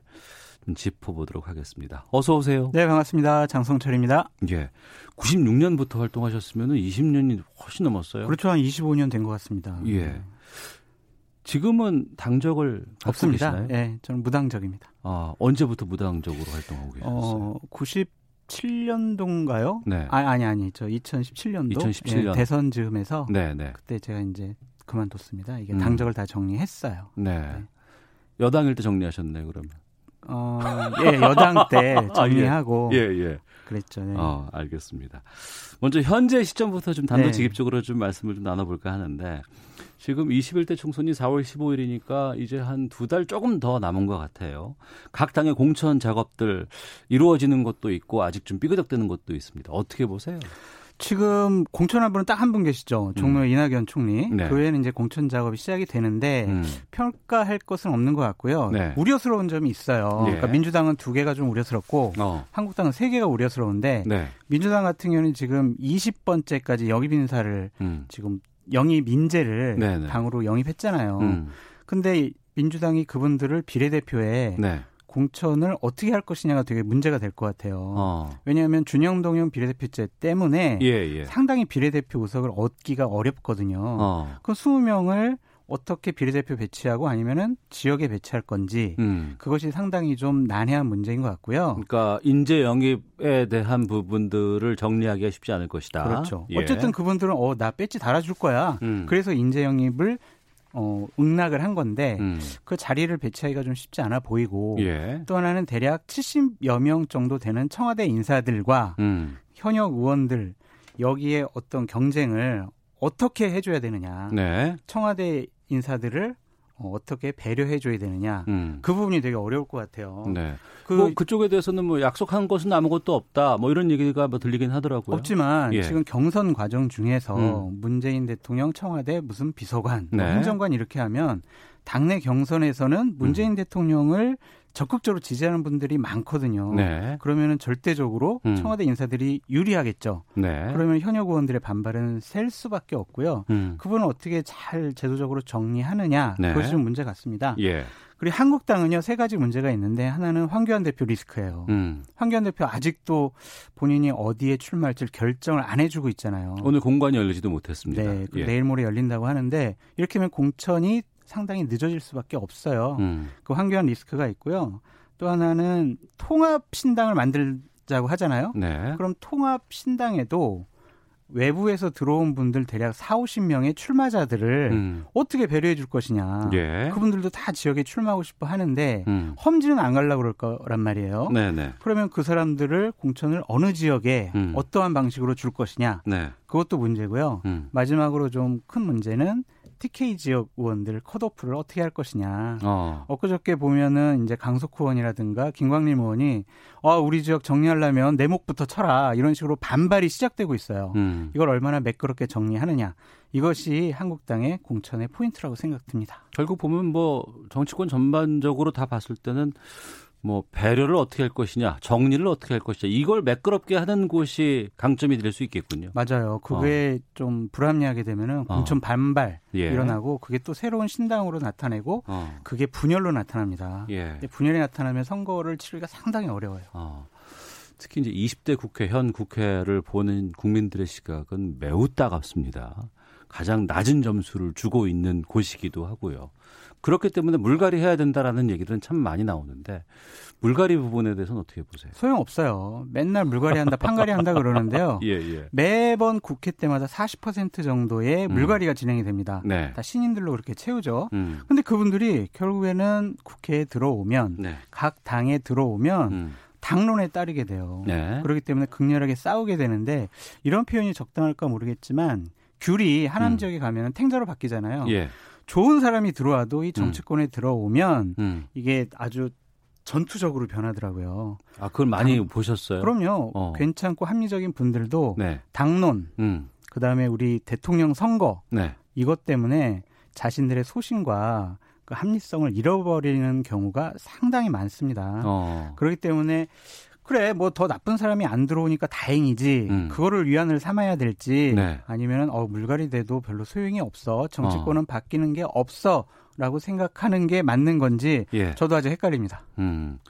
짚어보도록 하겠습니다. 어서 오세요. 네, 반갑습니다. 장성철입니다. 예. 96년부터 활동하셨으면 20년이 훨씬 넘었어요. 그렇죠. 한 25년 된 것 같습니다. 예. 지금은 당적을 없습니다. 예, 네, 저는 무당적입니다. 아, 언제부터 무당적으로 활동하고 계셨어요? 어, 97년도인가요? 네. 아, 아니 아니. 저 2017년도 2017년 예, 대선 즈음에서 네, 네. 그때 제가 이제 그만뒀습니다. 이게 음. 당적을 다 정리했어요. 네. 네. 여당일 때 정리하셨네요, 그러면. 어, 예, 여당 때 [laughs] 정리하고 아, 예, 예. 그랬죠. 네. 어, 알겠습니다. 먼저 현재 시점부터 좀 단도직입적으로 좀 말씀을 좀 나눠볼까 하는데 지금 21대 총선이 4월 15일이니까 이제 한 두 달 조금 더 남은 것 같아요. 각 당의 공천 작업들 이루어지는 것도 있고 아직 좀 삐그덕대는 것도 있습니다. 어떻게 보세요? 지금 공천 한 분은 딱 한 분 계시죠. 종로 음. 이낙연 총리. 네. 그 외에는 이제 공천 작업이 시작이 되는데 음. 평가할 것은 없는 것 같고요. 네. 우려스러운 점이 있어요. 예. 그러니까 민주당은 두 개가 좀 우려스럽고 어. 한국당은 세 개가 우려스러운데 네. 민주당 같은 경우는 지금 20번째까지 영입 인사를 음. 지금 영입 인재를 네네. 당으로 영입했잖아요. 음. 근데 민주당이 그분들을 비례대표에 네. 공천을 어떻게 할 것이냐가 되게 문제가 될 것 같아요. 어. 왜냐하면 준영 동영 비례대표제 때문에 예, 예. 상당히 비례대표 의석을 얻기가 어렵거든요. 어. 그 20명을 어떻게 비례대표 배치하고 아니면은 지역에 배치할 건지 음. 그것이 상당히 좀 난해한 문제인 것 같고요. 그러니까 인재 영입에 대한 부분들을 정리하기가 쉽지 않을 것이다. 그렇죠. 예. 어쨌든 그분들은 어 나 배지 달아줄 거야. 음. 그래서 인재 영입을 어 응낙을 한 건데 음. 그 자리를 배치하기가 좀 쉽지 않아 보이고 예. 또 하나는 대략 70여 명 정도 되는 청와대 인사들과 음. 현역 의원들 여기에 어떤 경쟁을 어떻게 해줘야 되느냐. 네. 청와대 인사들을 어, 어떻게 배려해 줘야 되느냐. 음. 그 부분이 되게 어려울 것 같아요. 네. 그 뭐 그쪽에 대해서는 뭐 약속한 것은 아무것도 없다. 뭐 이런 얘기가 뭐 들리긴 하더라고요. 없지만 예. 지금 경선 과정 중에서 음. 문재인 대통령 청와대 무슨 비서관, 뭐 네. 행정관 이렇게 하면 당내 경선에서는 문재인 음. 대통령을 적극적으로 지지하는 분들이 많거든요. 네. 그러면은 절대적으로 음. 청와대 인사들이 유리하겠죠. 네. 그러면 현역 의원들의 반발은 셀 수밖에 없고요. 음. 그분은 어떻게 잘 제도적으로 정리하느냐 네. 그것이 좀 문제 같습니다. 예. 그리고 한국당은요 세 가지 문제가 있는데 하나는 황교안 대표 리스크예요. 음. 황교안 대표 아직도 본인이 어디에 출마할지 결정을 안 해주고 있잖아요. 오늘 공관이 열리지도 못했습니다. 네, 그 예. 내일 모레 열린다고 하는데 이렇게 하면 공천이 상당히 늦어질 수밖에 없어요. 음. 그 황교안 리스크가 있고요. 또 하나는 통합 신당을 만들자고 하잖아요. 네. 그럼 통합 신당에도 외부에서 들어온 분들 대략 4, 50명의 출마자들을 음. 어떻게 배려해 줄 것이냐. 예. 그분들도 다 지역에 출마하고 싶어 하는데 음. 험지는 안 가려고 그럴 거란 말이에요. 네네. 그러면 그 사람들을 공천을 어느 지역에 음. 어떠한 방식으로 줄 것이냐. 네. 그것도 문제고요. 음. 마지막으로 좀 큰 문제는 TK 지역 의원들 컷오프를 어떻게 할 것이냐. 어. 엊그저께 보면은 이제 강석호 의원이라든가 김광림 의원이 아, 우리 지역 정리하려면 내목부터 쳐라. 이런 식으로 반발이 시작되고 있어요. 음. 이걸 얼마나 매끄럽게 정리하느냐. 이것이 한국당의 공천의 포인트라고 생각됩니다. 결국 보면 뭐 정치권 전반적으로 다 봤을 때는 뭐 배려를 어떻게 할 것이냐, 정리를 어떻게 할 것이냐 이걸 매끄럽게 하는 곳이 강점이 될 수 있겠군요. 맞아요. 그게 좀 불합리하게 되면은 어. 공천 반발 예. 일어나고 그게 또 새로운 신당으로 나타내고 어. 그게 분열로 나타납니다. 예. 분열이 나타나면 선거를 치르기가 상당히 어려워요. 어. 특히 이제 20대 국회 현 국회를 보는 국민들의 시각은 매우 따갑습니다. 가장 낮은 점수를 주고 있는 곳이기도 하고요. 그렇기 때문에 물갈이 해야 된다라는 얘기들은 참 많이 나오는데 물갈이 부분에 대해서는 어떻게 보세요? 소용 없어요. 맨날 물갈이 한다, 판갈이 한다 그러는데요. [laughs] 예, 예. 매번 국회 때마다 40% 정도의 음. 물갈이가 진행이 됩니다. 네. 다 신인들로 그렇게 채우죠. 음. 근데 그분들이 결국에는 국회에 들어오면 네. 각 당에 들어오면 음. 당론에 따르게 돼요. 네. 그렇기 때문에 극렬하게 싸우게 되는데 이런 표현이 적당할까 모르겠지만 귤이 하남 음. 지역에 가면 탱자로 바뀌잖아요. 예. 좋은 사람이 들어와도 이 정치권에 들어오면 음. 이게 아주 전투적으로 변하더라고요. 아, 그걸 많이 보셨어요? 그럼요. 어. 괜찮고 합리적인 분들도 네. 당론, 음. 그 다음에 우리 대통령 선거 네. 이것 때문에 자신들의 소신과 그 합리성을 잃어버리는 경우가 상당히 많습니다. 어. 그렇기 때문에 그래 뭐 더 나쁜 사람이 안 들어오니까 다행이지 음. 그거를 위안을 삼아야 될지 네. 아니면은 어 물갈이 돼도 별로 소용이 없어 정치권은 바뀌는 게 없어 라고 생각하는 게 맞는 건지 예. 저도 아주 헷갈립니다. 음.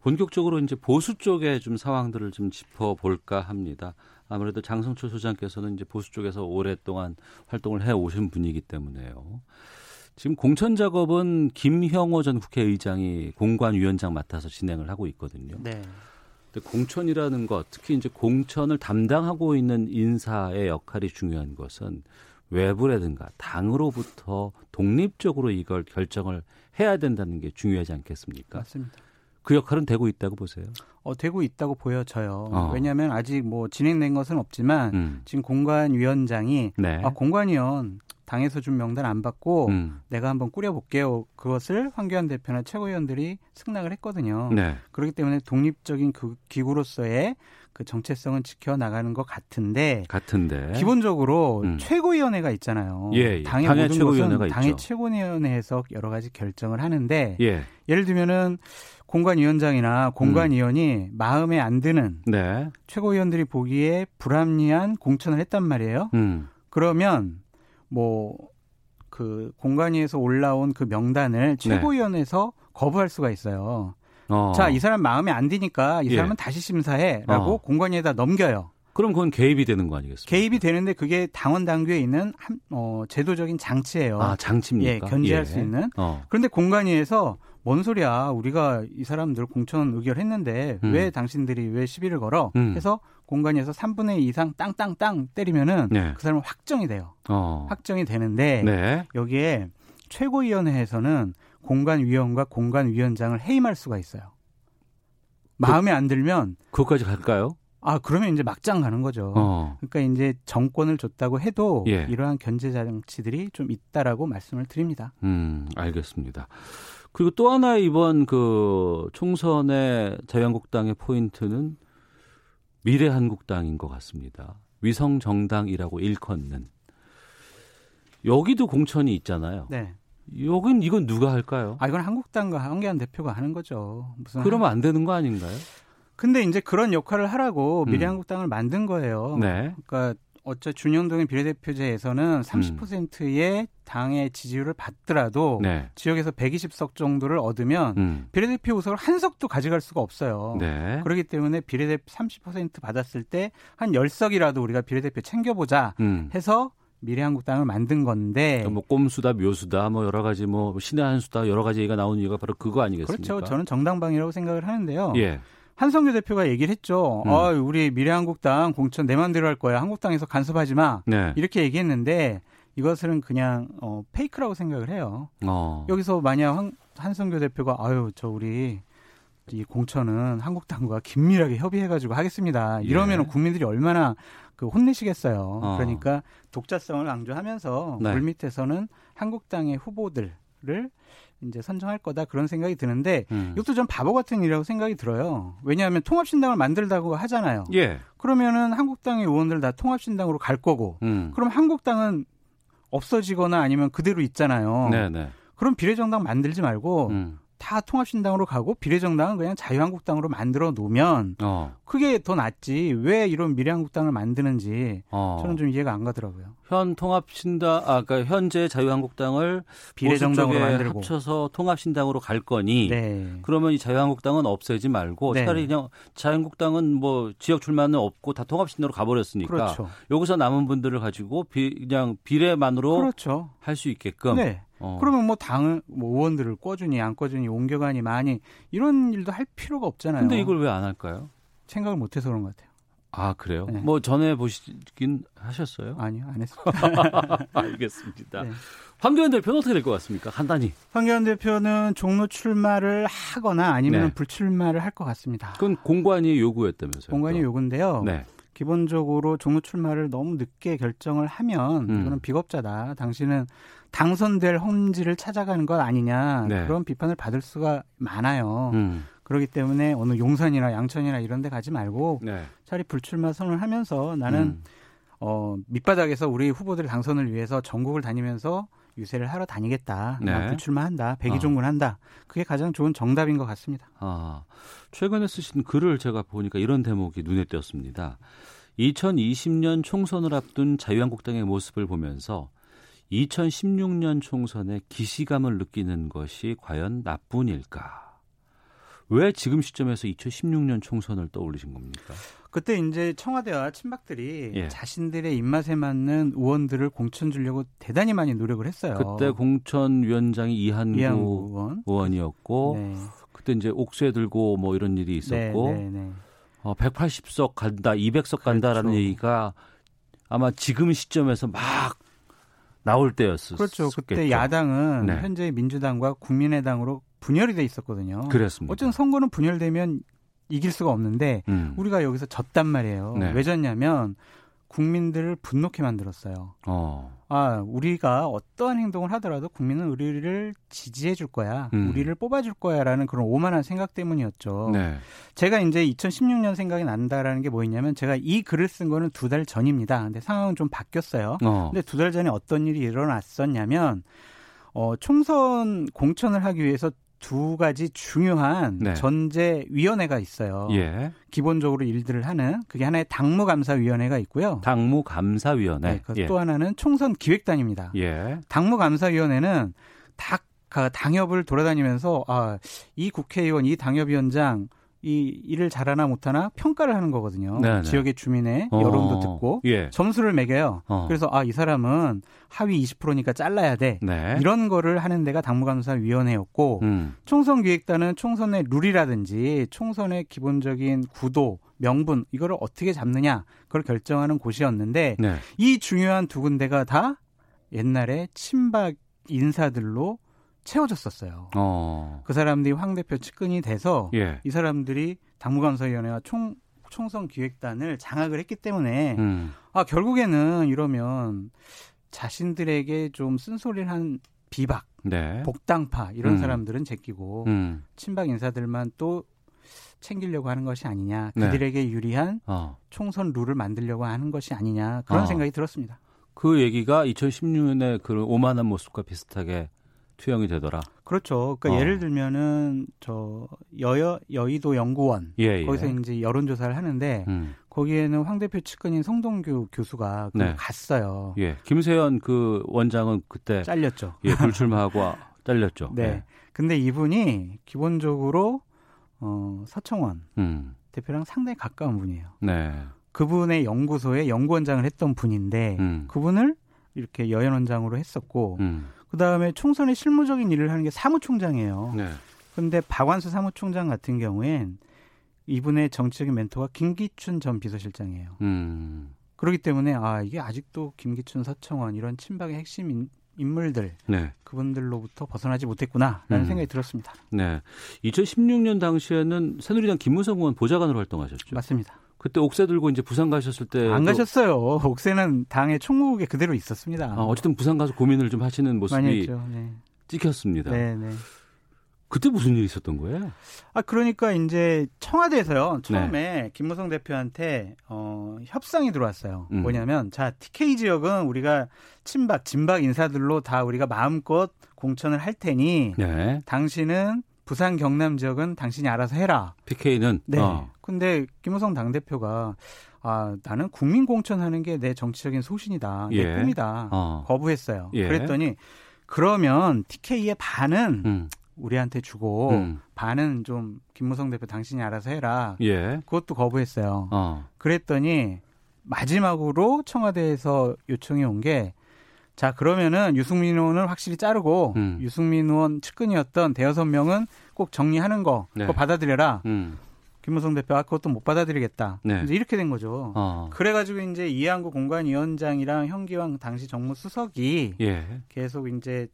본격적으로 이제 보수 쪽의 좀 상황들을 좀 짚어볼까 합니다. 아무래도 장성철 소장께서는 이제 보수 쪽에서 오랫동안 활동을 해 오신 분이기 때문에요. 지금 공천 작업은 김형호 전 국회의장이 공관위원장 맡아서 진행을 하고 있거든요. 네. 근데 공천이라는 것, 특히 이제 공천을 담당하고 있는 인사의 역할이 중요한 것은 외부라든가 당으로부터 독립적으로 이걸 결정을 해야 된다는 게 중요하지 않겠습니까? 맞습니다. 그 역할은 되고 있다고 보세요. 어, 되고 있다고 보여져요. 어. 왜냐하면 아직 뭐 진행된 것은 없지만 음. 지금 공관위원장이 네. 아, 공관위원 당에서 준 명단 안 받고 음. 내가 한번 꾸려볼게요. 그것을 황교안 대표나 최고위원들이 승낙을 했거든요. 네. 그렇기 때문에 독립적인 그 기구로서의 그 정체성은 지켜나가는 것 같은데 같은데. 기본적으로 음. 최고위원회가 있잖아요. 예, 예. 당의, 당의 최고위원회가 당의 있죠. 최고위원회에서 여러 가지 결정을 하는데 예. 예를 들면은 공관위원장이나 공관위원이 마음에 안 드는 네. 최고위원들이 보기에 불합리한 공천을 했단 말이에요. 음. 그러면 뭐그 공관위에서 올라온 그 명단을 최고위원회에서 거부할 수가 있어요. 네. 어. 자, 이 사람 마음에 안 드니까 이 예. 사람은 다시 심사해라고 어. 공관위에다 넘겨요. 그럼 그건 개입이 되는 거 아니겠습니까? 개입이 되는데 그게 당원 당규에 있는 한, 어, 제도적인 장치예요. 아, 장치입니까? 예, 견제할 예. 수 있는. 어. 그런데 공관위에서 뭔 소리야? 우리가 이 사람들 공천 의결했는데 음. 왜 당신들이 왜 시비를 걸어? 음. 해서 공관위에서 3분의 2 이상 땅땅땅 때리면은 네. 그 사람은 확정이 돼요. 어. 확정이 되는데 네. 여기에 최고위원회에서는 공관위원과 공관위원장을 해임할 수가 있어요. 마음에 안 들면 그것까지 갈까요? 아 그러면 이제 막장 가는 거죠. 어. 그러니까 이제 정권을 줬다고 해도 예. 이러한 견제 장치들이 좀 있다라고 말씀을 드립니다. 음, 알겠습니다. 그리고 또 하나 이번 그 총선의 자유한국당의 포인트는 미래한국당인 것 같습니다. 위성 정당이라고 일컫는. 여기도 공천이 있잖아요. 네. 여긴 이건 누가 할까요? 아 이건 한국당과 황교안 대표가 하는 거죠. 무슨 그러면 안 되는 거 아닌가요? 근데 이제 그런 역할을 하라고 음. 미래한국당을 만든 거예요. 네. 그러니까 어째 준영동의 비례대표제에서는 30%의 당의 지지율을 받더라도 음. 네. 지역에서 120석 정도를 얻으면 음. 비례대표 의석을 한 석도 가져갈 수가 없어요. 네. 그렇기 때문에 비례대표 30% 받았을 때 한 10석이라도 우리가 비례대표 챙겨보자 음. 해서 미래한국당을 만든 건데 뭐 꼼수다, 묘수다, 뭐 여러 가지 뭐 신의 한 수다 여러 가지 얘기가 나오는 이유가 바로 그거 아니겠습니까? 그렇죠. 저는 정당방위라고 생각을 하는데요. 예. 한성규 대표가 얘기를 했죠. 음. 어, 우리 미래한국당 공천 내 맘대로 할 거야. 한국당에서 간섭하지 마. 네. 이렇게 얘기했는데 이것은 그냥 어, 페이크라고 생각을 해요. 어. 여기서 만약 한, 한성규 대표가 아유 저 우리 이 공천은 한국당과 긴밀하게 협의해가지고 하겠습니다. 이러면 예. 국민들이 얼마나 그 혼내시겠어요. 어. 그러니까 독자성을 강조하면서 네. 물밑에서는 한국당의 후보들을 이제 선정할 거다 그런 생각이 드는데 음. 이것도 좀 바보 같은 일이라고 생각이 들어요. 왜냐하면 통합신당을 만들다고 하잖아요. 예. 그러면은 한국당의 의원들 다 통합신당으로 갈 거고, 음. 그럼 한국당은 없어지거나 아니면 그대로 있잖아요. 네, 네. 그럼 비례정당 만들지 말고 음. 다 통합신당으로 가고 비례정당은 그냥 자유한국당으로 만들어 놓으면 어. 그게 더 낫지. 왜 이런 미래한국당을 만드는지 어. 저는 좀 이해가 안 가더라고요. 현 통합신당, 아, 그러니까 현재 자유한국당을 비례정당으로 만들고. 합쳐서 통합신당으로 갈 거니. 네. 그러면 이 자유한국당은 없애지 말고 네. 차라리 그냥 자유한국당은 뭐 지역 출마는 없고 다 통합신당으로 가버렸으니까 그렇죠. 여기서 남은 분들을 가지고 비, 그냥 비례만으로 그렇죠. 할수 있게끔. 네. 어. 그러면 뭐 당을 뭐 의원들을 꿔주니 안 꿔주니 옮겨가니 많이 이런 일도 할 필요가 없잖아요. 근데 이걸 왜 안 할까요? 생각을 못해서 그런 것 같아요. 아 그래요? 네. 뭐 전에 보시긴 하셨어요? 아니요, 안 했습니다. [laughs] 알겠습니다. 네. 황교안 대표는 어떻게 될 것 같습니까? 간단히. 황교안 대표는 종로 출마를 하거나 아니면 네. 불출마를 할 것 같습니다. 그건 공관이 요구했다면서요? 공관이 또. 요구인데요. 네. 기본적으로 종로 출마를 너무 늦게 결정을 하면 음. 이거는 비겁자다. 당신은 당선될 험지를 찾아가는 것 아니냐 네. 그런 비판을 받을 수가 많아요. 음. 그렇기 때문에 어느 용산이나 양천이나 이런 데 가지 말고 네. 차라리 불출마 선언을 하면서 나는 음. 어, 밑바닥에서 우리 후보들 당선을 위해서 전국을 다니면서 유세를 하러 다니겠다. 네. 난 불출마한다. 백의종군한다. 그게 가장 좋은 정답인 것 같습니다. 아, 최근에 쓰신 글을 제가 보니까 이런 대목이 눈에 띄었습니다. 2020년 총선을 앞둔 자유한국당의 모습을 보면서 2016년 총선에 기시감을 느끼는 것이 과연 나쁜 일까? 왜 지금 시점에서 2016년 총선을 떠올리신 겁니까? 그때 이제 청와대와 친박들이 예. 자신들의 입맛에 맞는 의원들을 공천 주려고 대단히 많이 노력을 했어요. 그때 공천위원장이 이한구, 이한구 의원. 의원이었고 네. 그때 이제 옥새 들고 뭐 이런 일이 있었고 네, 네, 네. 어, 180석 간다, 200석 간다라는 그렇죠. 얘기가 아마 지금 시점에서 막 나올 때였었죠. 그렇죠. 그때 야당은 네. 현재 민주당과 국민의당으로 분열이 돼 있었거든요. 그랬습니다. 어쨌든 선거는 분열되면 이길 수가 없는데 음. 우리가 여기서 졌단 말이에요. 네. 왜 졌냐면 국민들을 분노케 만들었어요. 어. 아, 우리가 어떠한 행동을 하더라도 국민은 우리를 지지해 줄 거야. 음. 우리를 뽑아 줄 거야라는 그런 오만한 생각 때문이었죠. 네. 제가 이제 2016년 생각이 난다라는 게 뭐였냐면 제가 이 글을 쓴 거는 두 달 전입니다. 근데 상황은 좀 바뀌었어요. 어. 근데 두 달 전에 어떤 일이 일어났었냐면 어, 총선 공천을 하기 위해서 두 가지 중요한 네. 전제위원회가 있어요. 예. 기본적으로 일들을 하는 그게 하나의 당무감사위원회가 있고요. 당무감사위원회. 네, 그 예. 또 하나는 총선 기획단입니다. 예. 당무감사위원회는 다 가- 당협을 돌아다니면서 아, 이 국회의원, 이 당협위원장 이 일을 잘하나 못하나 평가를 하는 거거든요. 네네. 지역의 주민의 어. 여론도 듣고 예. 점수를 매겨요. 어. 그래서 아, 이 사람은 하위 20%니까 잘라야 돼. 네. 이런 거를 하는 데가 당무감사위원회였고 음. 총선기획단은 총선의 룰이라든지 총선의 기본적인 구도, 명분 이거를 어떻게 잡느냐 그걸 결정하는 곳이었는데 네. 이 중요한 두 군데가 다 옛날에 친박 인사들로 채워졌었어요. 어. 그 사람들이 황 대표 측근이 돼서 예. 이 사람들이 당무감사위원회와 총 총선 기획단을 장악을 했기 때문에 음. 아 결국에는 이러면 자신들에게 좀 쓴소리를 한 비박, 네. 복당파 이런 음. 사람들은 제끼고 음. 친박 인사들만 또 챙기려고 하는 것이 아니냐, 네. 그들에게 유리한 어. 총선 룰을 만들려고 하는 것이 아니냐 그런 어. 생각이 들었습니다. 그 얘기가 2016년에 그 오만한 모습과 비슷하게 투영이 되더라. 그렇죠. 그러니까 어. 예를 들면은 저 여여 여의도 연구원 예, 예. 거기서 이제 여론 조사를 하는데 음. 거기에는 황 대표 측근인 성동규 교수가 그 네. 갔어요. 예. 김세현 그 원장은 그때 잘렸죠. 예, 불출마하고 아- 잘렸죠. 네. 예. 근데 이분이 기본적으로 어, 서청원 음. 대표랑 상당히 가까운 분이에요. 네. 그분의 연구소에 연구원장을 했던 분인데 음. 그분을 이렇게 여연원장으로 했었고 음. 그 다음에 총선의 실무적인 일을 하는 게 사무총장이에요. 네. 그런데 박완수 사무총장 같은 경우엔 이분의 정치적인 멘토가 김기춘 전 비서실장이에요. 음. 그렇기 때문에 아 이게 아직도 김기춘, 서청원 이런 친박의 핵심 인, 인물들 네. 그분들로부터 벗어나지 못했구나라는 음. 생각이 들었습니다. 네. 2016년 당시에는 새누리당 김무성 의원 보좌관으로 활동하셨죠. 맞습니다. 그때 옥새 들고 이제 부산 가셨을 때 안 가셨어요. 옥새는 당의 총무국에 그대로 있었습니다. 아, 어쨌든 부산 가서 고민을 좀 하시는 모습이. 네. 찍혔습니다. 네, 네. 그때 무슨 일이 있었던 거예요? 아 그러니까 이제 청와대에서요 네. 처음에 김무성 대표한테 어, 협상이 들어왔어요. 음. 뭐냐면 자 TK 지역은 우리가 친박 진박 인사들로 다 우리가 마음껏 공천을 할 테니 네. 당신은 부산 경남 지역은 당신이 알아서 해라. PK는 네. 어. 근데 김무성 당 대표가 아 나는 국민 공천하는 게 내 정치적인 소신이다, 내 예. 꿈이다. 어. 거부했어요. 예. 그랬더니 그러면 TK의 반은 음. 우리한테 주고 음. 반은 좀 김무성 대표 당신이 알아서 해라. 예. 그것도 거부했어요. 어. 그랬더니 마지막으로 청와대에서 요청이 온 게 자, 그러면은 유승민 의원을 확실히 자르고 음. 유승민 의원 측근이었던 대여섯 명은 꼭 정리하는 거 네. 그거 받아들여라. 음. 김무성 대표 아 그것도 못 받아들이겠다. 네. 이제 이렇게 된 거죠. 어. 그래가지고 이제 이한구 공관위원장이랑 현기왕 당시 정무수석이 예. 계속 이제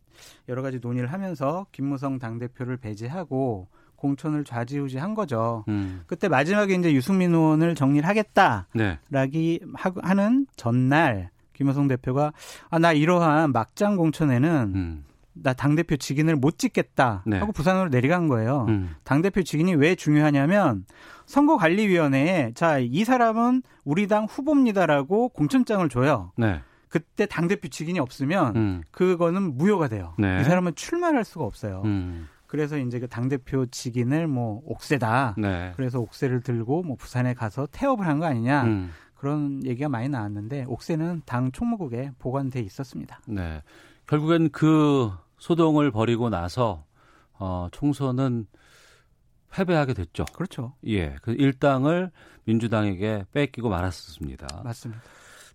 여러 가지 논의를 하면서 김무성 당대표를 배제하고 공천을 좌지우지한 거죠. 음. 그때 마지막에 이제 유승민 의원을 정리를 하겠다라기 네. 하는 전날 김무성 대표가 아 나 이러한 막장 공천에는 음. 나 당 대표 직인을 못 찍겠다 네. 하고 부산으로 내려간 거예요. 음. 당 대표 직인이 왜 중요하냐면 선거관리위원회에 자, 이 사람은 우리 당 후보입니다라고 공천장을 줘요. 네. 그때 당 대표 직인이 없으면 음. 그거는 무효가 돼요. 네. 이 사람은 출마할 수가 없어요. 음. 그래서 이제 그 당 대표 직인을 뭐 옥새다. 네. 그래서 옥새를 들고 뭐 부산에 가서 태업을 한 거 아니냐. 음. 그런 얘기가 많이 나왔는데 옥새는 당 총무국에 보관돼 있었습니다. 네. 결국엔 그 소동을 벌이고 나서 어, 총선은 패배하게 됐죠. 그렇죠. 예. 그 일당을 민주당에게 뺏기고 말았습니다. 맞습니다.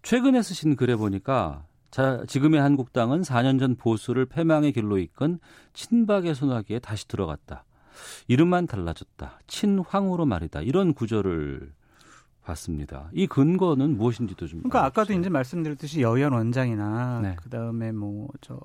최근에 쓰신 글에 보니까 자, 지금의 한국당은 4년 전 보수를 패망의 길로 이끈 친박의 소나기에 다시 들어갔다. 이름만 달라졌다. 친황으로 말이다. 이런 구절을 봤습니다. 이 근거는 무엇인지도 좀. 그러니까 아까도. 이제 말씀드렸듯이 여연 원장이나 네. 그 다음에 뭐 저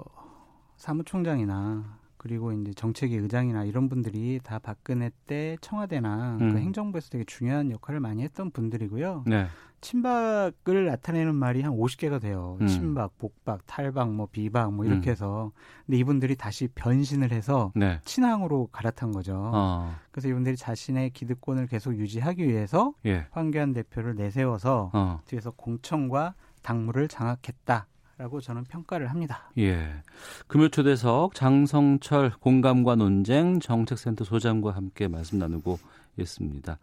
사무총장이나 그리고 이제 정책위 의장이나 이런 분들이 다 박근혜 때 청와대나 음. 그 행정부에서 되게 중요한 역할을 많이 했던 분들이고요. 네. 친박을 나타내는 말이 한 50개가 돼요. 음. 친박, 복박, 탈박, 뭐 비박 뭐 이렇게 음. 해서 근데 이분들이 다시 변신을 해서 네. 친항으로 갈아탄 거죠. 어. 그래서 이분들이 자신의 기득권을 계속 유지하기 위해서 예. 황교안 대표를 내세워서 어. 뒤에서 공천과 당무를 장악했다 라고 저는 평가를 합니다. 예. 금요 초대석 장성철 공감과 논쟁 정책센터 소장과 함께 말씀 나누고 있습니다.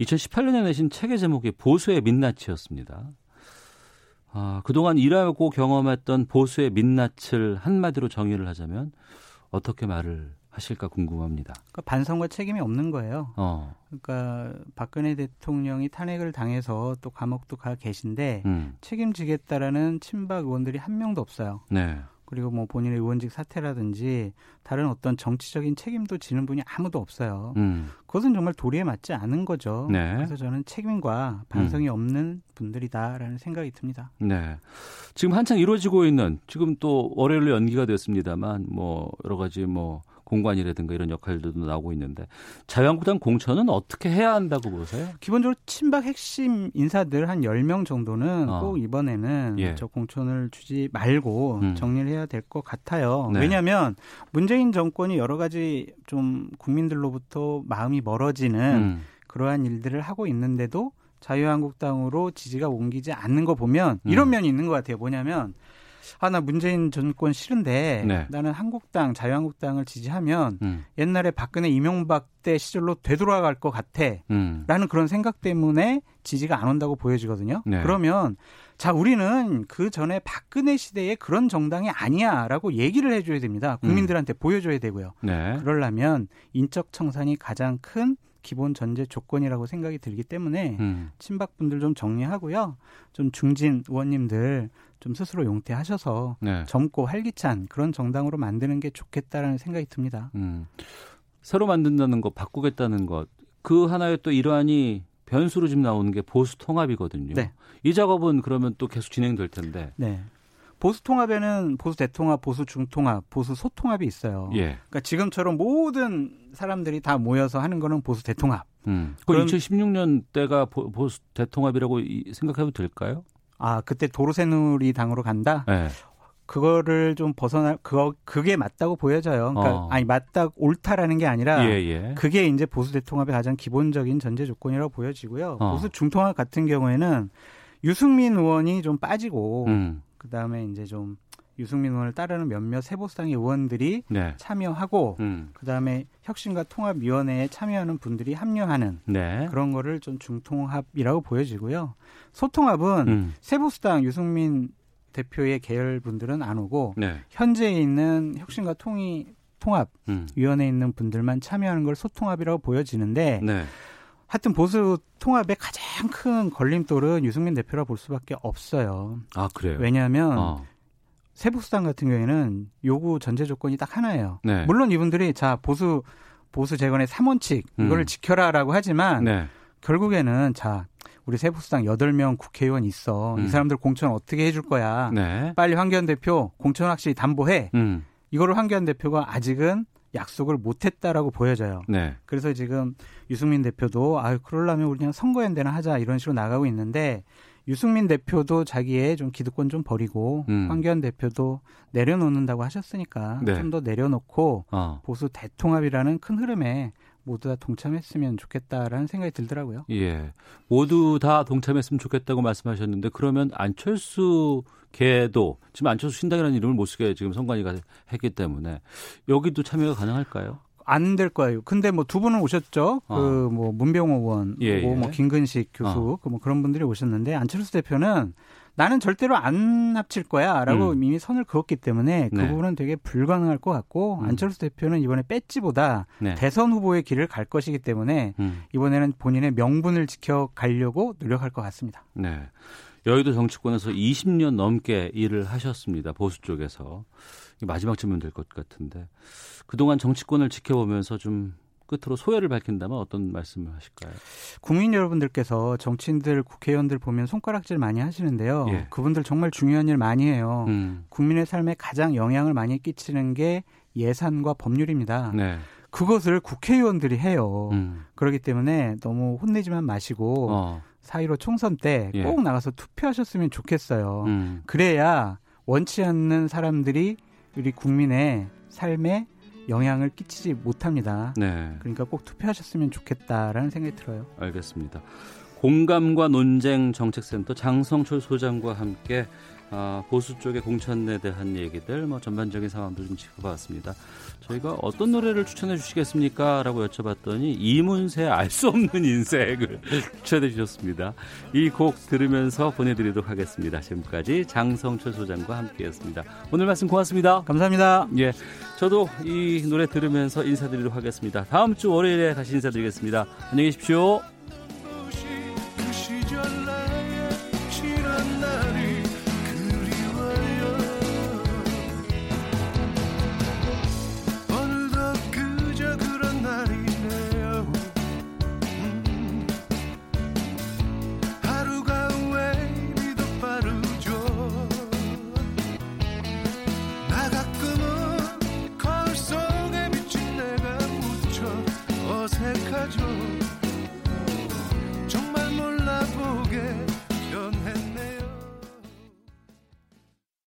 2018년에 내신 책의 제목이 보수의 민낯이었습니다. 아, 그동안 일하고 경험했던 보수의 민낯을 한마디로 정의를 하자면 어떻게 말을 하실까 궁금합니다. 그러니까 반성과 책임이 없는 거예요. 어. 그러니까 박근혜 대통령이 탄핵을 당해서 또 감옥도 가 계신데 음. 책임지겠다라는 친박 의원들이 한 명도 없어요. 네. 그리고 뭐 본인의 의원직 사퇴라든지 다른 어떤 정치적인 책임도 지는 분이 아무도 없어요. 음. 그것은 정말 도리에 맞지 않은 거죠. 네. 그래서 저는 책임과 반성이 없는 분들이다라는 생각이 듭니다. 네. 지금 한창 이루어지고 있는 지금 또 월요일로 연기가 됐습니다만 뭐 여러 가지 뭐 공관이라든가 이런 역할들도 나오고 있는데 자유한국당 공천은 어떻게 해야 한다고 보세요? 기본적으로 친박 핵심 인사들 한 10명 정도는 어. 꼭 이번에는 예. 저 공천을 주지 말고 음. 정리를 해야 될 것 같아요. 네. 왜냐하면 문재인 정권이 여러 가지 좀 국민들로부터 마음이 멀어지는 음. 그러한 일들을 하고 있는데도 자유한국당으로 지지가 옮기지 않는 거 보면 이런 음. 면이 있는 것 같아요. 뭐냐면 아 나 문재인 정권 싫은데 네. 나는 한국당 자유한국당을 지지하면 음. 옛날에 박근혜 이명박 때 시절로 되돌아갈 것 같아. 음. 라는 그런 생각 때문에 지지가 안 온다고 보여지거든요. 네. 그러면 자 우리는 그 전에 박근혜 시대에 그런 정당이 아니야라고 얘기를 해줘야 됩니다. 국민들한테 보여줘야 되고요. 음. 네. 그러려면 인적 청산이 가장 큰 기본 전제 조건이라고 생각이 들기 때문에 음. 친박분들 좀 정리하고요. 좀 중진 의원님들 좀 스스로 용퇴하셔서 네. 젊고 활기찬 그런 정당으로 만드는 게 좋겠다라는 생각이 듭니다. 음. 새로 만든다는 거, 바꾸겠다는 것, 그 하나의 또 일환이 변수로 지금 나오는 게 보수 통합이거든요. 네. 이 작업은 그러면 또 계속 진행될 텐데. 네. 보수 통합에는 보수 대통합, 보수 중통합, 보수 소통합이 있어요. 예. 그러니까 지금처럼 모든 사람들이 다 모여서 하는 거는 보수 대통합. 음. 그 그럼- 2016년 때가 보- 보수 대통합이라고 이- 생각해도 될까요? 아, 그때 도로새누리 당으로 간다? 네. 그거를 좀 벗어나, 그거, 그게 맞다고 보여져요. 그러니까, 어. 아니, 맞다, 옳다라는 게 아니라, 예, 예. 그게 이제 보수 대통합의 가장 기본적인 전제 조건이라고 보여지고요. 어. 보수 중통합 같은 경우에는 유승민 의원이 좀 빠지고, 음. 그 다음에 이제 좀 유승민 의원을 따르는 몇몇 세보수당의 의원들이 네. 참여하고, 음. 그 다음에 혁신과 통합위원회에 참여하는 분들이 합류하는 네. 그런 거를 좀 중통합이라고 보여지고요. 소통합은 음. 세부수당 유승민 대표의 계열 분들은 안 오고 네. 현재 있는 혁신과 통이 통합 음. 위원회에 있는 분들만 참여하는 걸 소통합이라고 보여지는데 네. 하여튼 보수 통합의 가장 큰 걸림돌은 유승민 대표라 볼 수밖에 없어요. 아, 그래요? 왜냐하면 어. 세부수당 같은 경우에는 요구 전제 조건이 딱 하나예요. 네. 물론 이분들이 자 보수 보수 재건의 3원칙 이거를 음. 지켜라라고 하지만 네. 결국에는 자 우리 세부수당 8명 국회의원 있어. 음. 이 사람들 공천 어떻게 해줄 거야. 네. 빨리 황교안 대표 공천 확실히 담보해. 음. 이거를 황교안 대표가 아직은 약속을 못했다라고 보여져요. 네. 그래서 지금 유승민 대표도 아유 그러려면 우리 그냥 선거연대나 하자 이런 식으로 나가고 있는데 유승민 대표도 자기의 좀 기득권 좀 버리고 음. 황교안 대표도 내려놓는다고 하셨으니까 네. 좀더 내려놓고 어. 보수 대통합이라는 큰 흐름에 모두 다 동참했으면 좋겠다라는 생각이 들더라고요. 예. 모두 다 동참했으면 좋겠다고 말씀하셨는데 그러면 안철수 개도 지금 안철수 신당이라는 이름을 못 쓰게 지금 선관위가 했기 때문에 여기도 참여가 가능할까요? 안 될 거예요. 근데 뭐 두 분은 오셨죠. 어. 그뭐 문병호 의원, 예, 뭐, 예. 뭐 김근식 교수, 어. 그뭐 그런 분들이 오셨는데 안철수 대표는 나는 절대로 안 합칠 거야라고 음. 이미 선을 그었기 때문에 그 네. 부분은 되게 불가능할 것 같고 음. 안철수 대표는 이번에 배지보다 네. 대선 후보의 길을 갈 것이기 때문에 음. 이번에는 본인의 명분을 지켜 가려고 노력할 것 같습니다. 네. 여의도 정치권에서 20년 넘게 일을 하셨습니다. 보수 쪽에서. 마지막 질문 될 것 같은데. 그동안 정치권을 지켜보면서 좀 끝으로 소회를 밝힌다면 어떤 말씀을 하실까요? 국민 여러분들께서 정치인들, 국회의원들 보면 손가락질 많이 하시는데요. 예. 그분들 정말 중요한 일 많이 해요. 음. 국민의 삶에 가장 영향을 많이 끼치는 게 예산과 법률입니다. 네. 그것을 국회의원들이 해요. 음. 그렇기 때문에 너무 혼내지만 마시고 어. 4.15 총선 때꼭 예. 나가서 투표하셨으면 좋겠어요. 음. 그래야 원치 않는 사람들이 우리 국민의 삶에 영향을 끼치지 못합니다. 네. 그러니까 꼭 투표하셨으면 좋겠다라는 생각이 들어요. 알겠습니다. 공감과 논쟁 정책센터 장성철 소장과 함께 아, 보수 쪽의 공천에 대한 얘기들, 뭐 전반적인 상황도 좀 짚어봤습니다. 저희가 어떤 노래를 추천해 주시겠습니까? 라고 여쭤봤더니 이문세 알 수 없는 인생을 [laughs] 추천해 주셨습니다. 이 곡 들으면서 보내드리도록 하겠습니다. 지금까지 장성철 소장과 함께했습니다. 오늘 말씀 고맙습니다. 감사합니다. 예, 저도 이 노래 들으면서 인사드리도록 하겠습니다. 다음 주 월요일에 다시 인사드리겠습니다. 안녕히 계십시오. 어색하죠.